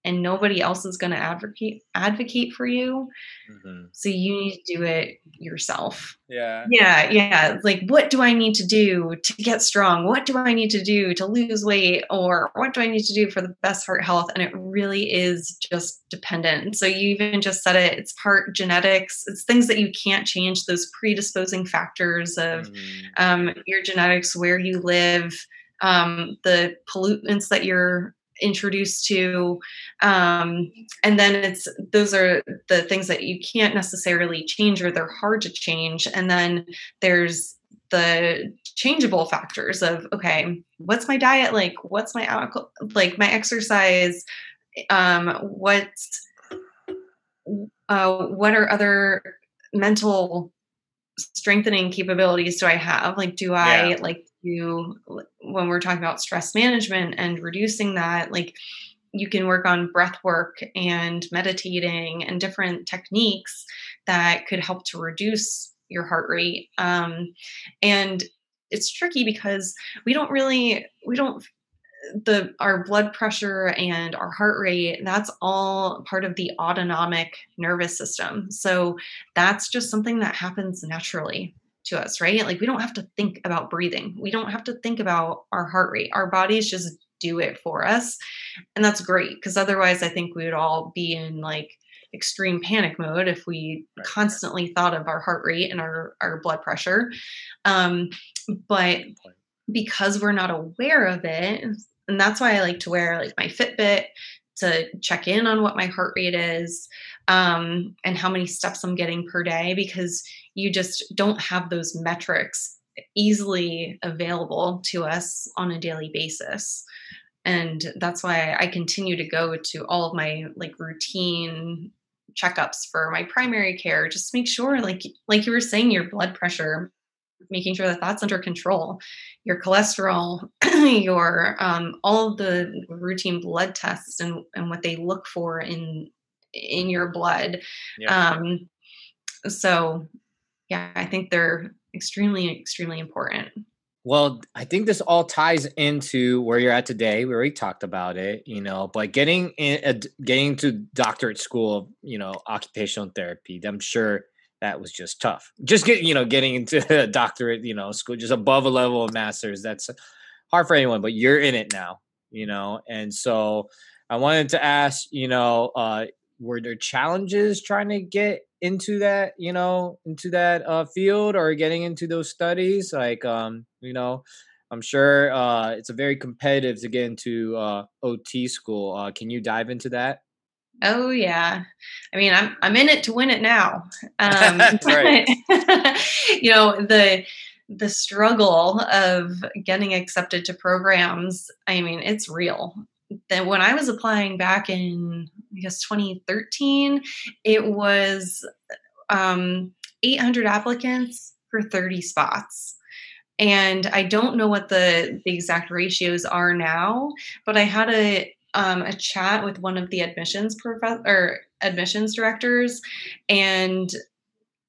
And nobody else is going to advocate advocate for you. Mm-hmm. so you need to do it yourself. Yeah. Yeah yeah like what do i need to do to get strong? What do i need to do to lose weight? Or what do i need to do for the best heart health? And it really is just dependent. So you even just said it it's part genetics. It's things that you can't change those predisposing factors of mm-hmm. um, your genetics where you live um, the pollutants that you're introduced to um, and then it's those are the things that you can't necessarily change or they're hard to change. And then there's the changeable factors of okay what's my diet like? What's my alcohol like my exercise? Um what's uh what are other mental strengthening capabilities do i have? Like do i yeah. like to when we're talking about stress management and reducing that like you can work on breath work and meditating and different techniques that could help to reduce your heart rate. Um, and it's tricky because we don't really we don't the our blood pressure and our heart rate that's all part of the autonomic nervous system. So that's just something that happens naturally to us, right? Like we don't have to think about breathing. We don't have to think about our heart rate. Our bodies just do it for us. And that's great because otherwise I think we would all be in like extreme panic mode if we right. constantly thought of our heart rate and our, our blood pressure. Um, but because we're not aware of it, and that's why I like to wear like my Fitbit to check in on what my heart rate is um, and how many steps I'm getting per day because you just don't have those metrics easily available to us on a daily basis. And that's why i continue to go to all of my like routine checkups for my primary care just make sure like like you were saying your blood pressure making sure that that's under control your cholesterol your um, all of the routine blood tests and, and what they look for in in your blood yep. um, so yeah, I think they're extremely, extremely important. Well, I think this all ties into where you're at today. We already talked about it, you know, but getting in, uh, getting to doctorate school you know, occupational therapy, I'm sure that was just tough. Just get, you know, getting into a doctorate, you know, school just above a level of masters. That's hard for anyone, but you're in it now, you know. And so I wanted to ask, you know, uh, were there challenges trying to get into that you know into that uh, field or getting into those studies like um you know i'm sure uh it's a very competitive to get into uh ot school uh can you dive into that oh yeah. I mean i'm i'm in it to win it now. Um you know the the struggle of getting accepted to programs i mean it's real. That when I was applying back in I guess 2013, it was um, 800 applicants for 30 spots. And I don't know what the, the exact ratios are now, but I had a um, a chat with one of the admissions professor or admissions directors, and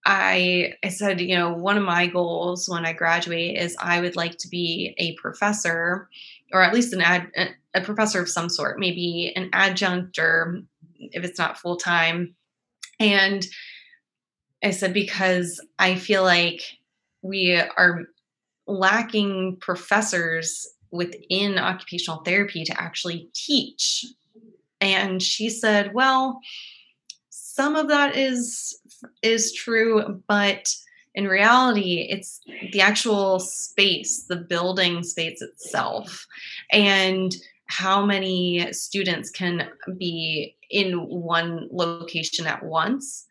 I I said, you know, one of my goals when I graduate is I would like to be a professor, or at least an ad, a professor of some sort, maybe an adjunct or if it's not full time. And I said, because I feel like we are lacking professors within occupational therapy to actually teach. And she said, well, some of that is is true, but in reality, it's the actual space, the building space itself. And how many students can be in one location at once.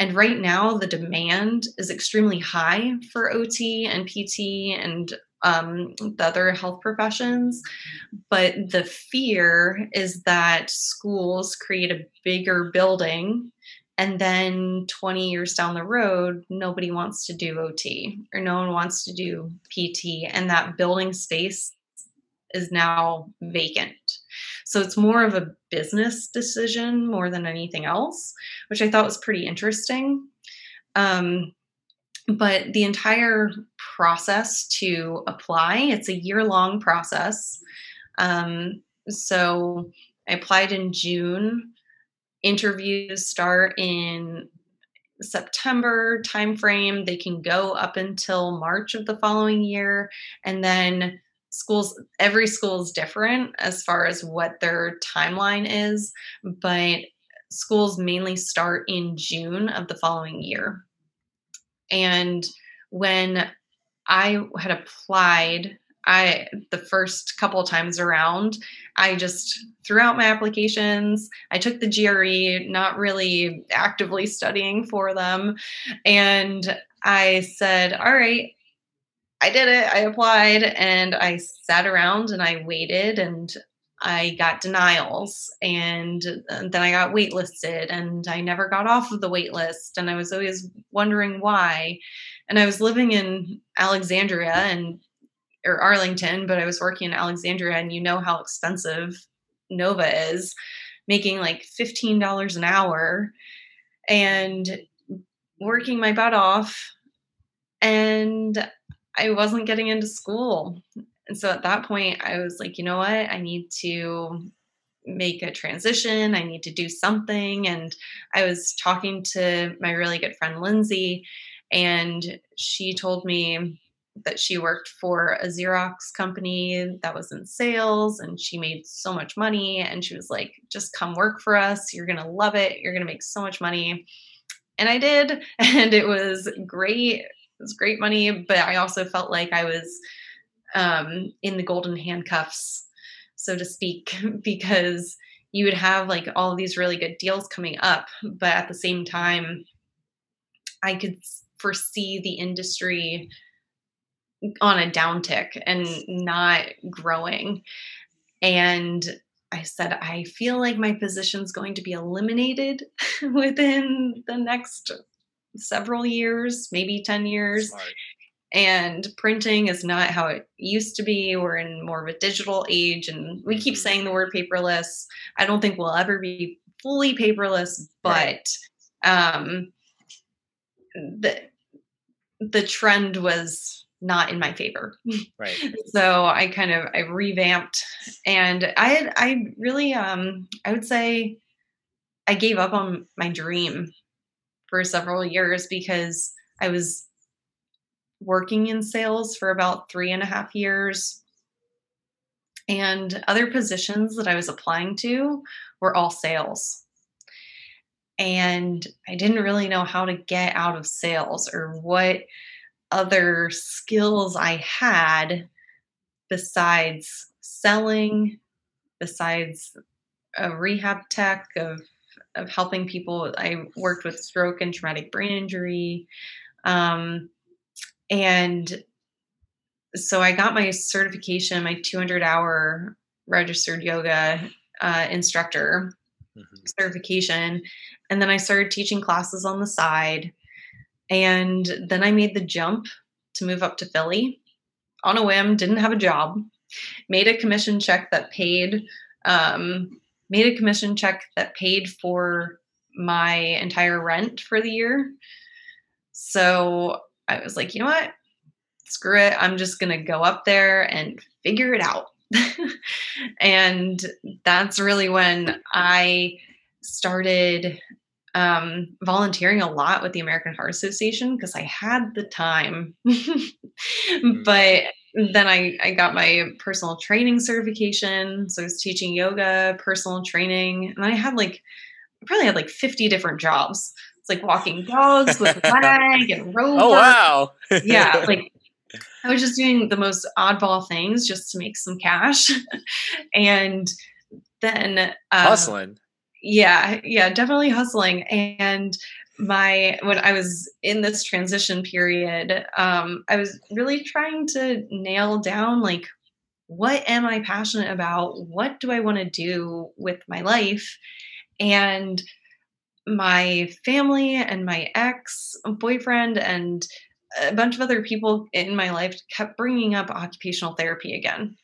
And right now, the demand is extremely high for OT and PT and um, the other health professions. But the fear is that schools create a bigger building and then 20 years down the road nobody wants to do ot or no one wants to do pt and that building space is now vacant. So it's more of a business decision more than anything else, which I thought was pretty interesting. Um, but the entire process to apply, it's a year long process. Um, so I applied in June. Interviews start in September timeframe. They can go up until March of the following year. And then schools, every school is different as far as what their timeline is, but schools mainly start in June of the following year. And when I had applied, I the first couple times around, I just threw out my applications. I took the GRE, not really actively studying for them, and I said, "All right, I did it. I applied and I sat around and I waited and I got denials and then I got waitlisted and I never got off of the waitlist and I was always wondering why. And I was living in Alexandria and or Arlington, but I was working in Alexandria and you know how expensive Nova is, making like $15 an hour and working my butt off and I wasn't getting into school. And so at that point, I was like, you know what? I need to make a transition. I need to do something. And I was talking to my really good friend, Lindsay, and she told me that she worked for a Xerox company that was in sales and she made so much money. And she was like, just come work for us. You're going to love it. You're going to make so much money. And I did. And it was great. It was great money. But I also felt like I was um, in the golden handcuffs, so to speak, because you would have like all of these really good deals coming up, but at the same time, I could foresee the industry on a downtick and not growing. And I said, I feel like my position's going to be eliminated within the next several years, maybe 10 years. Smart and printing is not how it used to be. We're in more of a digital age, and we keep mm-hmm. saying the word paperless. I don't think we'll ever be fully paperless, but um, the the trend was not in my favor. Right. so I kind of I revamped, and I had I really um I would say I gave up on my dream for several years because I was working in sales for about three and a half years. And other positions that I was applying to were all sales. And I didn't really know how to get out of sales or what other skills I had besides selling, besides a rehab tech of of helping people. I worked with stroke and traumatic brain injury. Um, and so I got my certification, my 200 hour registered yoga uh, instructor mm-hmm. certification. And then I started teaching classes on the side. And then I made the jump to move up to Philly on a whim, didn't have a job, made a commission check that paid, um, made a commission check that paid for my entire rent for the year. So I was like, you know what? Screw it. I'm just going to go up there and figure it out. and that's really when I started um, volunteering a lot with the American Heart Association because I had the time. Mm-hmm. but then I, I got my personal training certification. So I was teaching yoga, personal training, and I had like, I probably had like 50 different jobs. It's like walking dogs with a flag and robots. Oh wow! yeah, like I was just doing the most oddball things just to make some cash, and then um, hustling. Yeah, yeah, definitely hustling. And my when I was in this transition period, um, I was really trying to nail down like what am I passionate about? What do I want to do with my life? And my family and my ex boyfriend and a bunch of other people in my life kept bringing up occupational therapy again.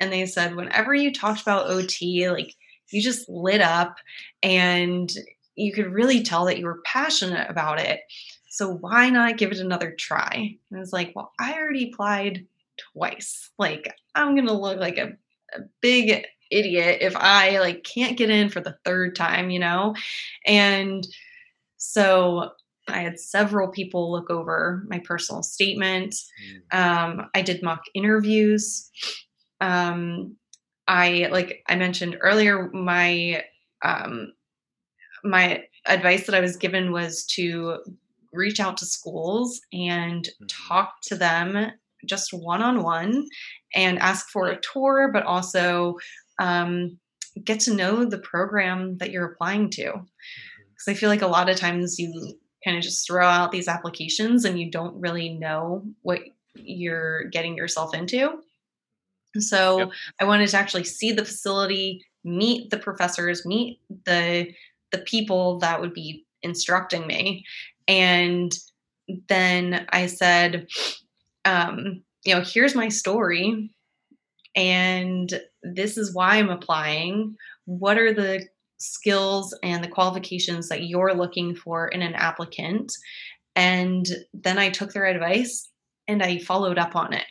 And they said, whenever you talked about OT, like you just lit up and you could really tell that you were passionate about it. So why not give it another try? And I was like, well, I already applied twice. Like I'm going to look like a, a big idiot if I like can't get in for the third time, you know? And so I had several people look over my personal statement. Mm. Um, I did mock interviews. Um, I like I mentioned earlier, my um, my advice that I was given was to reach out to schools and mm-hmm. talk to them just one on one and ask for a tour, but also um, get to know the program that you're applying to. Because mm-hmm. I feel like a lot of times you kind of just throw out these applications and you don't really know what you're getting yourself into. So yep. I wanted to actually see the facility, meet the professors, meet the the people that would be instructing me. And then I said, um, you know, here's my story. And this is why I'm applying. What are the skills and the qualifications that you're looking for in an applicant? And then I took their advice and I followed up on it.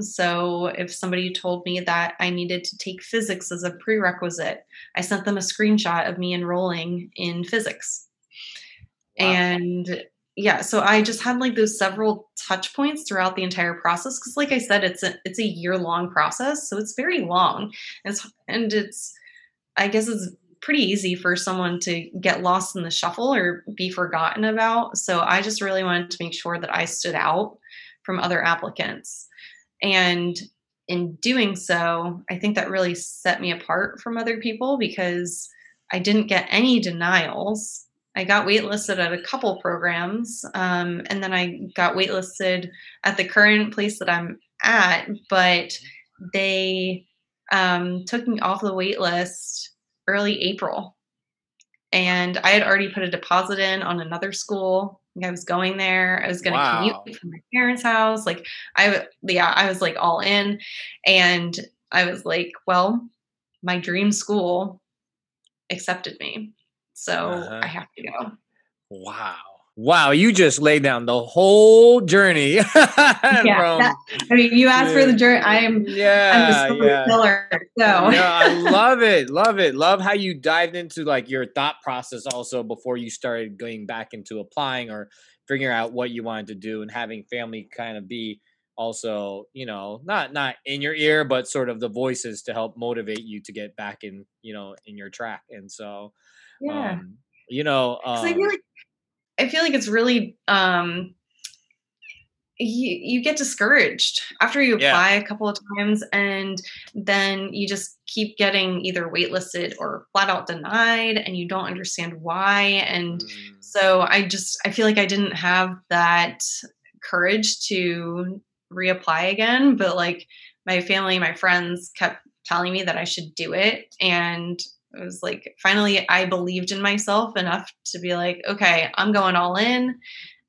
So if somebody told me that I needed to take physics as a prerequisite, I sent them a screenshot of me enrolling in physics. Wow. And yeah, so I just had like those several touch points throughout the entire process cuz like I said it's a it's a year long process, so it's very long. And it's and it's I guess it's pretty easy for someone to get lost in the shuffle or be forgotten about. So I just really wanted to make sure that I stood out from other applicants. And in doing so, I think that really set me apart from other people because I didn't get any denials. I got waitlisted at a couple programs, um, and then I got waitlisted at the current place that I'm at, but they um, took me off the waitlist early April. And I had already put a deposit in on another school I was going there. I was going to wow. commute from my parents' house. Like I, yeah, I was like all in, and I was like, well, my dream school accepted me, so uh-huh. I have to go. Wow. Wow, you just laid down the whole journey. yeah, from, that, I mean, you asked for the journey. I am, yeah, I'm yeah. Killer, so yeah, I love it, love it, love how you dived into like your thought process also before you started going back into applying or figuring out what you wanted to do and having family kind of be also, you know, not not in your ear, but sort of the voices to help motivate you to get back in, you know, in your track. And so, yeah, um, you know, um, I feel like I feel like it's really um you, you get discouraged after you apply yeah. a couple of times and then you just keep getting either waitlisted or flat out denied and you don't understand why and mm. so i just i feel like i didn't have that courage to reapply again but like my family my friends kept telling me that i should do it and it was like finally I believed in myself enough to be like, okay, I'm going all in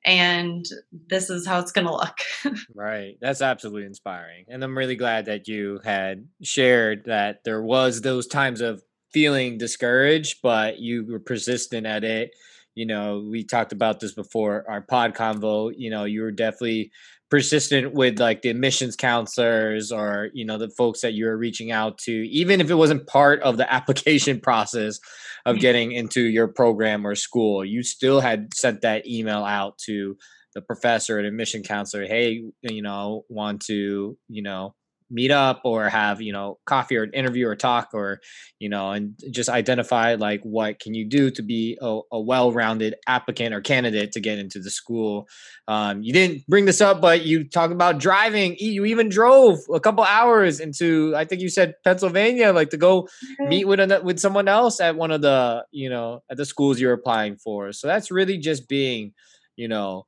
and this is how it's going to look. right. That's absolutely inspiring. And I'm really glad that you had shared that there was those times of feeling discouraged, but you were persistent at it. You know, we talked about this before our pod convo, you know, you were definitely persistent with like the admissions counselors or you know the folks that you're reaching out to even if it wasn't part of the application process of mm-hmm. getting into your program or school you still had sent that email out to the professor and admission counselor hey you know want to you know meet up or have you know coffee or an interview or talk or you know and just identify like what can you do to be a, a well-rounded applicant or candidate to get into the school. Um, you didn't bring this up but you talk about driving. You even drove a couple hours into i think you said pennsylvania like to go meet with a, with someone else at one of the you know at the schools you're applying for. So that's really just being you know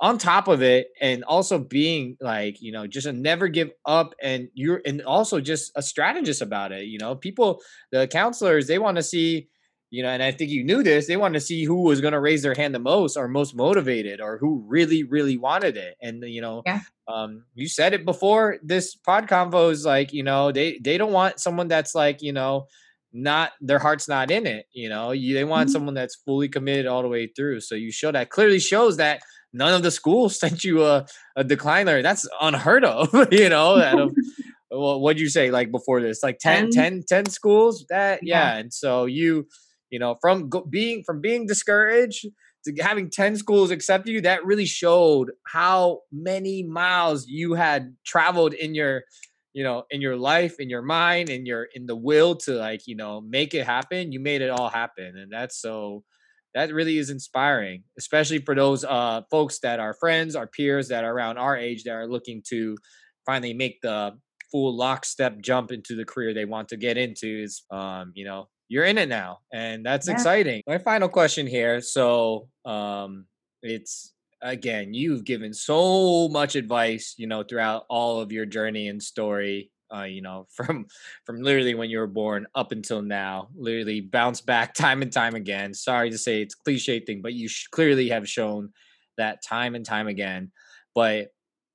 on top of it and also being like you know just a never give up and you're and also just a strategist about it you know people the counselors they want to see you know and i think you knew this they want to see who was going to raise their hand the most or most motivated or who really really wanted it and you know yeah. um you said it before this pod convo is like you know they they don't want someone that's like you know not their heart's not in it you know you, they want mm-hmm. someone that's fully committed all the way through so you show that clearly shows that none of the schools sent you a, a decliner. That's unheard of, you know, out of well, what'd you say like before this? Like 10, 10, 10 schools? That yeah. yeah. And so you, you know, from go, being from being discouraged to having 10 schools accept you, that really showed how many miles you had traveled in your you know in your life in your mind in your in the will to like you know make it happen you made it all happen and that's so that really is inspiring especially for those uh folks that are friends our peers that are around our age that are looking to finally make the full lockstep jump into the career they want to get into is um you know you're in it now and that's yeah. exciting my final question here so um it's again you've given so much advice you know throughout all of your journey and story uh, you know from from literally when you were born up until now literally bounce back time and time again. Sorry to say it's cliche thing but you sh- clearly have shown that time and time again. But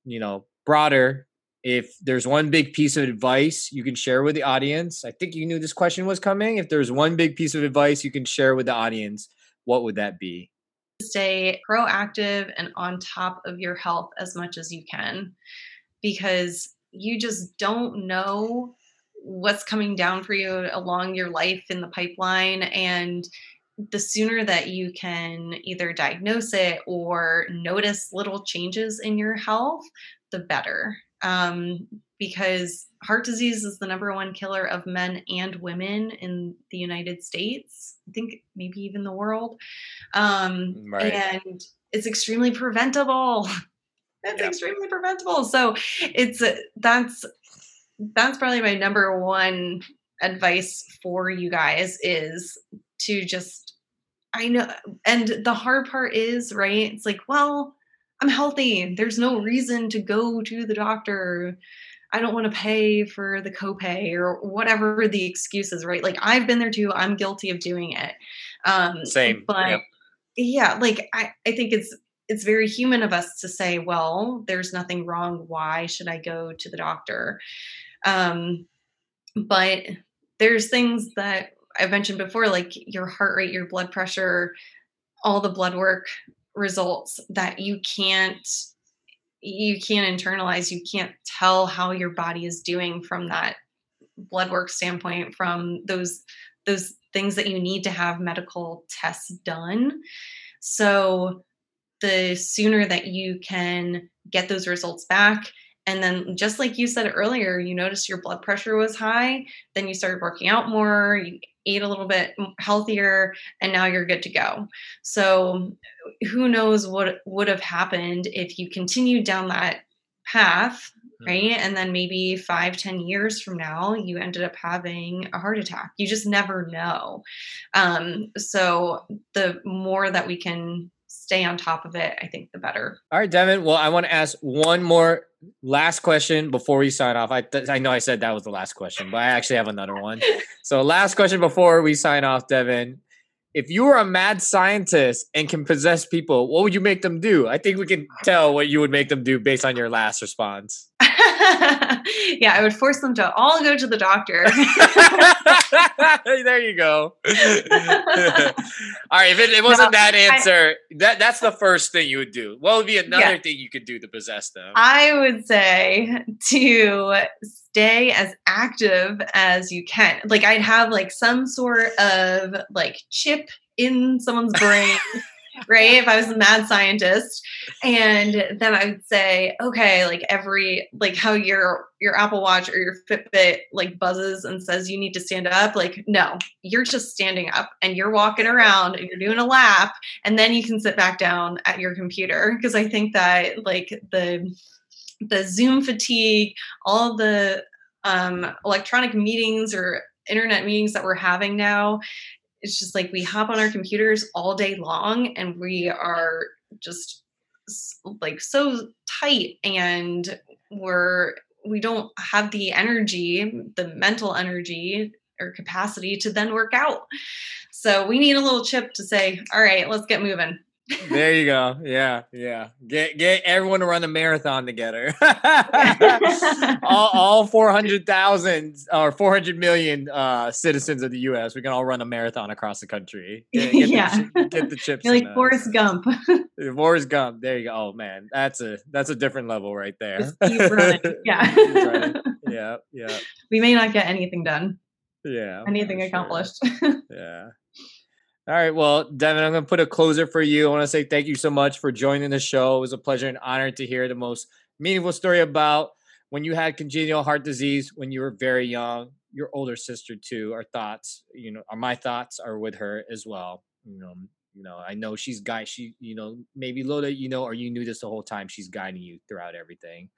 you know broader if there's one big piece of advice you can share with the audience i think you knew this question was coming if there's one big piece of advice you can share with the audience what would that be? Stay proactive and on top of your health as much as you can because you just don't know what's coming down for you along your life in the pipeline and the sooner that you can either diagnose it or notice little changes in your health the better um, because heart disease is the number one killer of men and women in the United States. I think maybe even the world. Um, right. And it's extremely preventable. it's yeah. extremely preventable. So it's uh, that's that's probably my number one advice for you guys is to just I know and the hard part is, right? It's like, well, I'm healthy. There's no reason to go to the doctor. I don't want to pay for the copay or whatever the excuse is, right? Like I've been there too. I'm guilty of doing it. Um, Same. But yep. yeah, like I, I think it's it's very human of us to say, well, there's nothing wrong. Why should I go to the doctor? Um, but there's things that I've mentioned before, like your heart rate, your blood pressure, all the blood work results that you can't you can't internalize you can't tell how your body is doing from that blood work standpoint from those those things that you need to have medical tests done so the sooner that you can get those results back. And then just like you said earlier you noticed your blood pressure was high then you started working out more you eat a little bit healthier and now you're good to go. So who knows what would have happened if you continued down that path mm-hmm. right? And then maybe five ten years from now you ended up having a heart attack. You just never know. Um, so the more that we can stay on top of it, I think the better. All right, Devin. Well, I want to ask one more last question before we sign off. I th- I know I said that was the last question, but I actually have another one. so, last question before we sign off, Devin. If you were a mad scientist and can possess people, what would you make them do? I think we can tell what you would make them do based on your last response. yeah, I would force them to all go to the doctor. there you go. all right, if it, it wasn't no, that answer, I, that that's the first thing you would do. What would be another yeah. thing you could do to possess them? I would say to stay as active as you can. Like I'd have like some sort of like chip in someone's brain right? If I was a mad scientist. And then I would say, okay, like every like how your your Apple Watch or your Fitbit like buzzes and says you need to stand up, like no, you're just standing up and you're walking around and you're doing a lap and then you can sit back down at your computer because I think that like the the Zoom fatigue, all the um, electronic meetings or internet meetings that we're having now it's just like we hop on our computers all day long and we are just like so tight and we're we don't have the energy the mental energy or capacity to then work out. So we need a little chip to say all right let's get moving there you go. Yeah, yeah. Get get everyone to run a marathon together. all, all four hundred thousand or four hundred million uh, citizens of the U.S. We can all run a marathon across the country. Get, get yeah, the, get the chips. You're like Forrest Gump. Forrest Gump. There you go. Oh man, that's a that's a different level right there. yeah. yeah, yeah, yeah. We may not get anything done. Yeah. Anything accomplished. yeah. All right. Well, Devin, I'm going to put a closer for you. I want to say thank you so much for joining the show. It was a pleasure and honor to hear the most meaningful story about when you had congenital heart disease when you were very young. Your older sister too. Our thoughts, you know, are my thoughts are with her as well. You know, you know, I know she's guide. She, you know, maybe Loda, you know, or you knew this the whole time. She's guiding you throughout everything,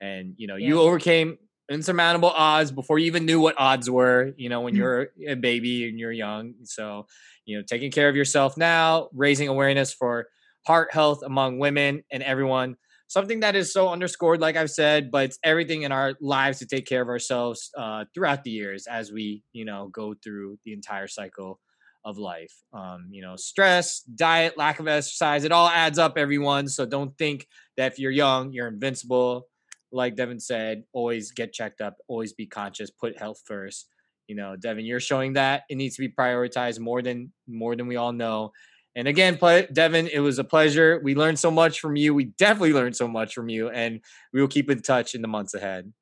and you know, yeah. you overcame insurmountable odds before you even knew what odds were. You know, when mm. you're a baby and you're young. So, you know, taking care of yourself now, raising awareness for heart health among women and everyone something that is so underscored, like I've said, but it's everything in our lives to take care of ourselves uh, throughout the years as we, you know, go through the entire cycle of life. Um, you know, stress, diet, lack of exercise, it all adds up, everyone. So don't think that if you're young, you're invincible. Like Devin said, always get checked up, always be conscious, put health first. You know, Devin, you're showing that it needs to be prioritized more than more than we all know. And again, Devin, it was a pleasure. We learned so much from you. We definitely learned so much from you, and we will keep in touch in the months ahead.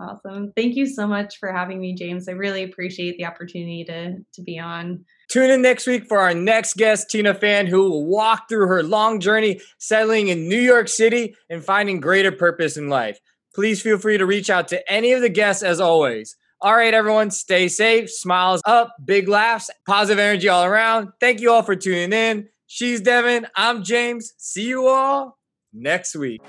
Awesome. Thank you so much for having me, James. I really appreciate the opportunity to, to be on. Tune in next week for our next guest, Tina Fan, who will walk through her long journey settling in New York City and finding greater purpose in life. Please feel free to reach out to any of the guests as always. All right, everyone, stay safe, smiles up, big laughs, positive energy all around. Thank you all for tuning in. She's Devin. I'm James. See you all next week.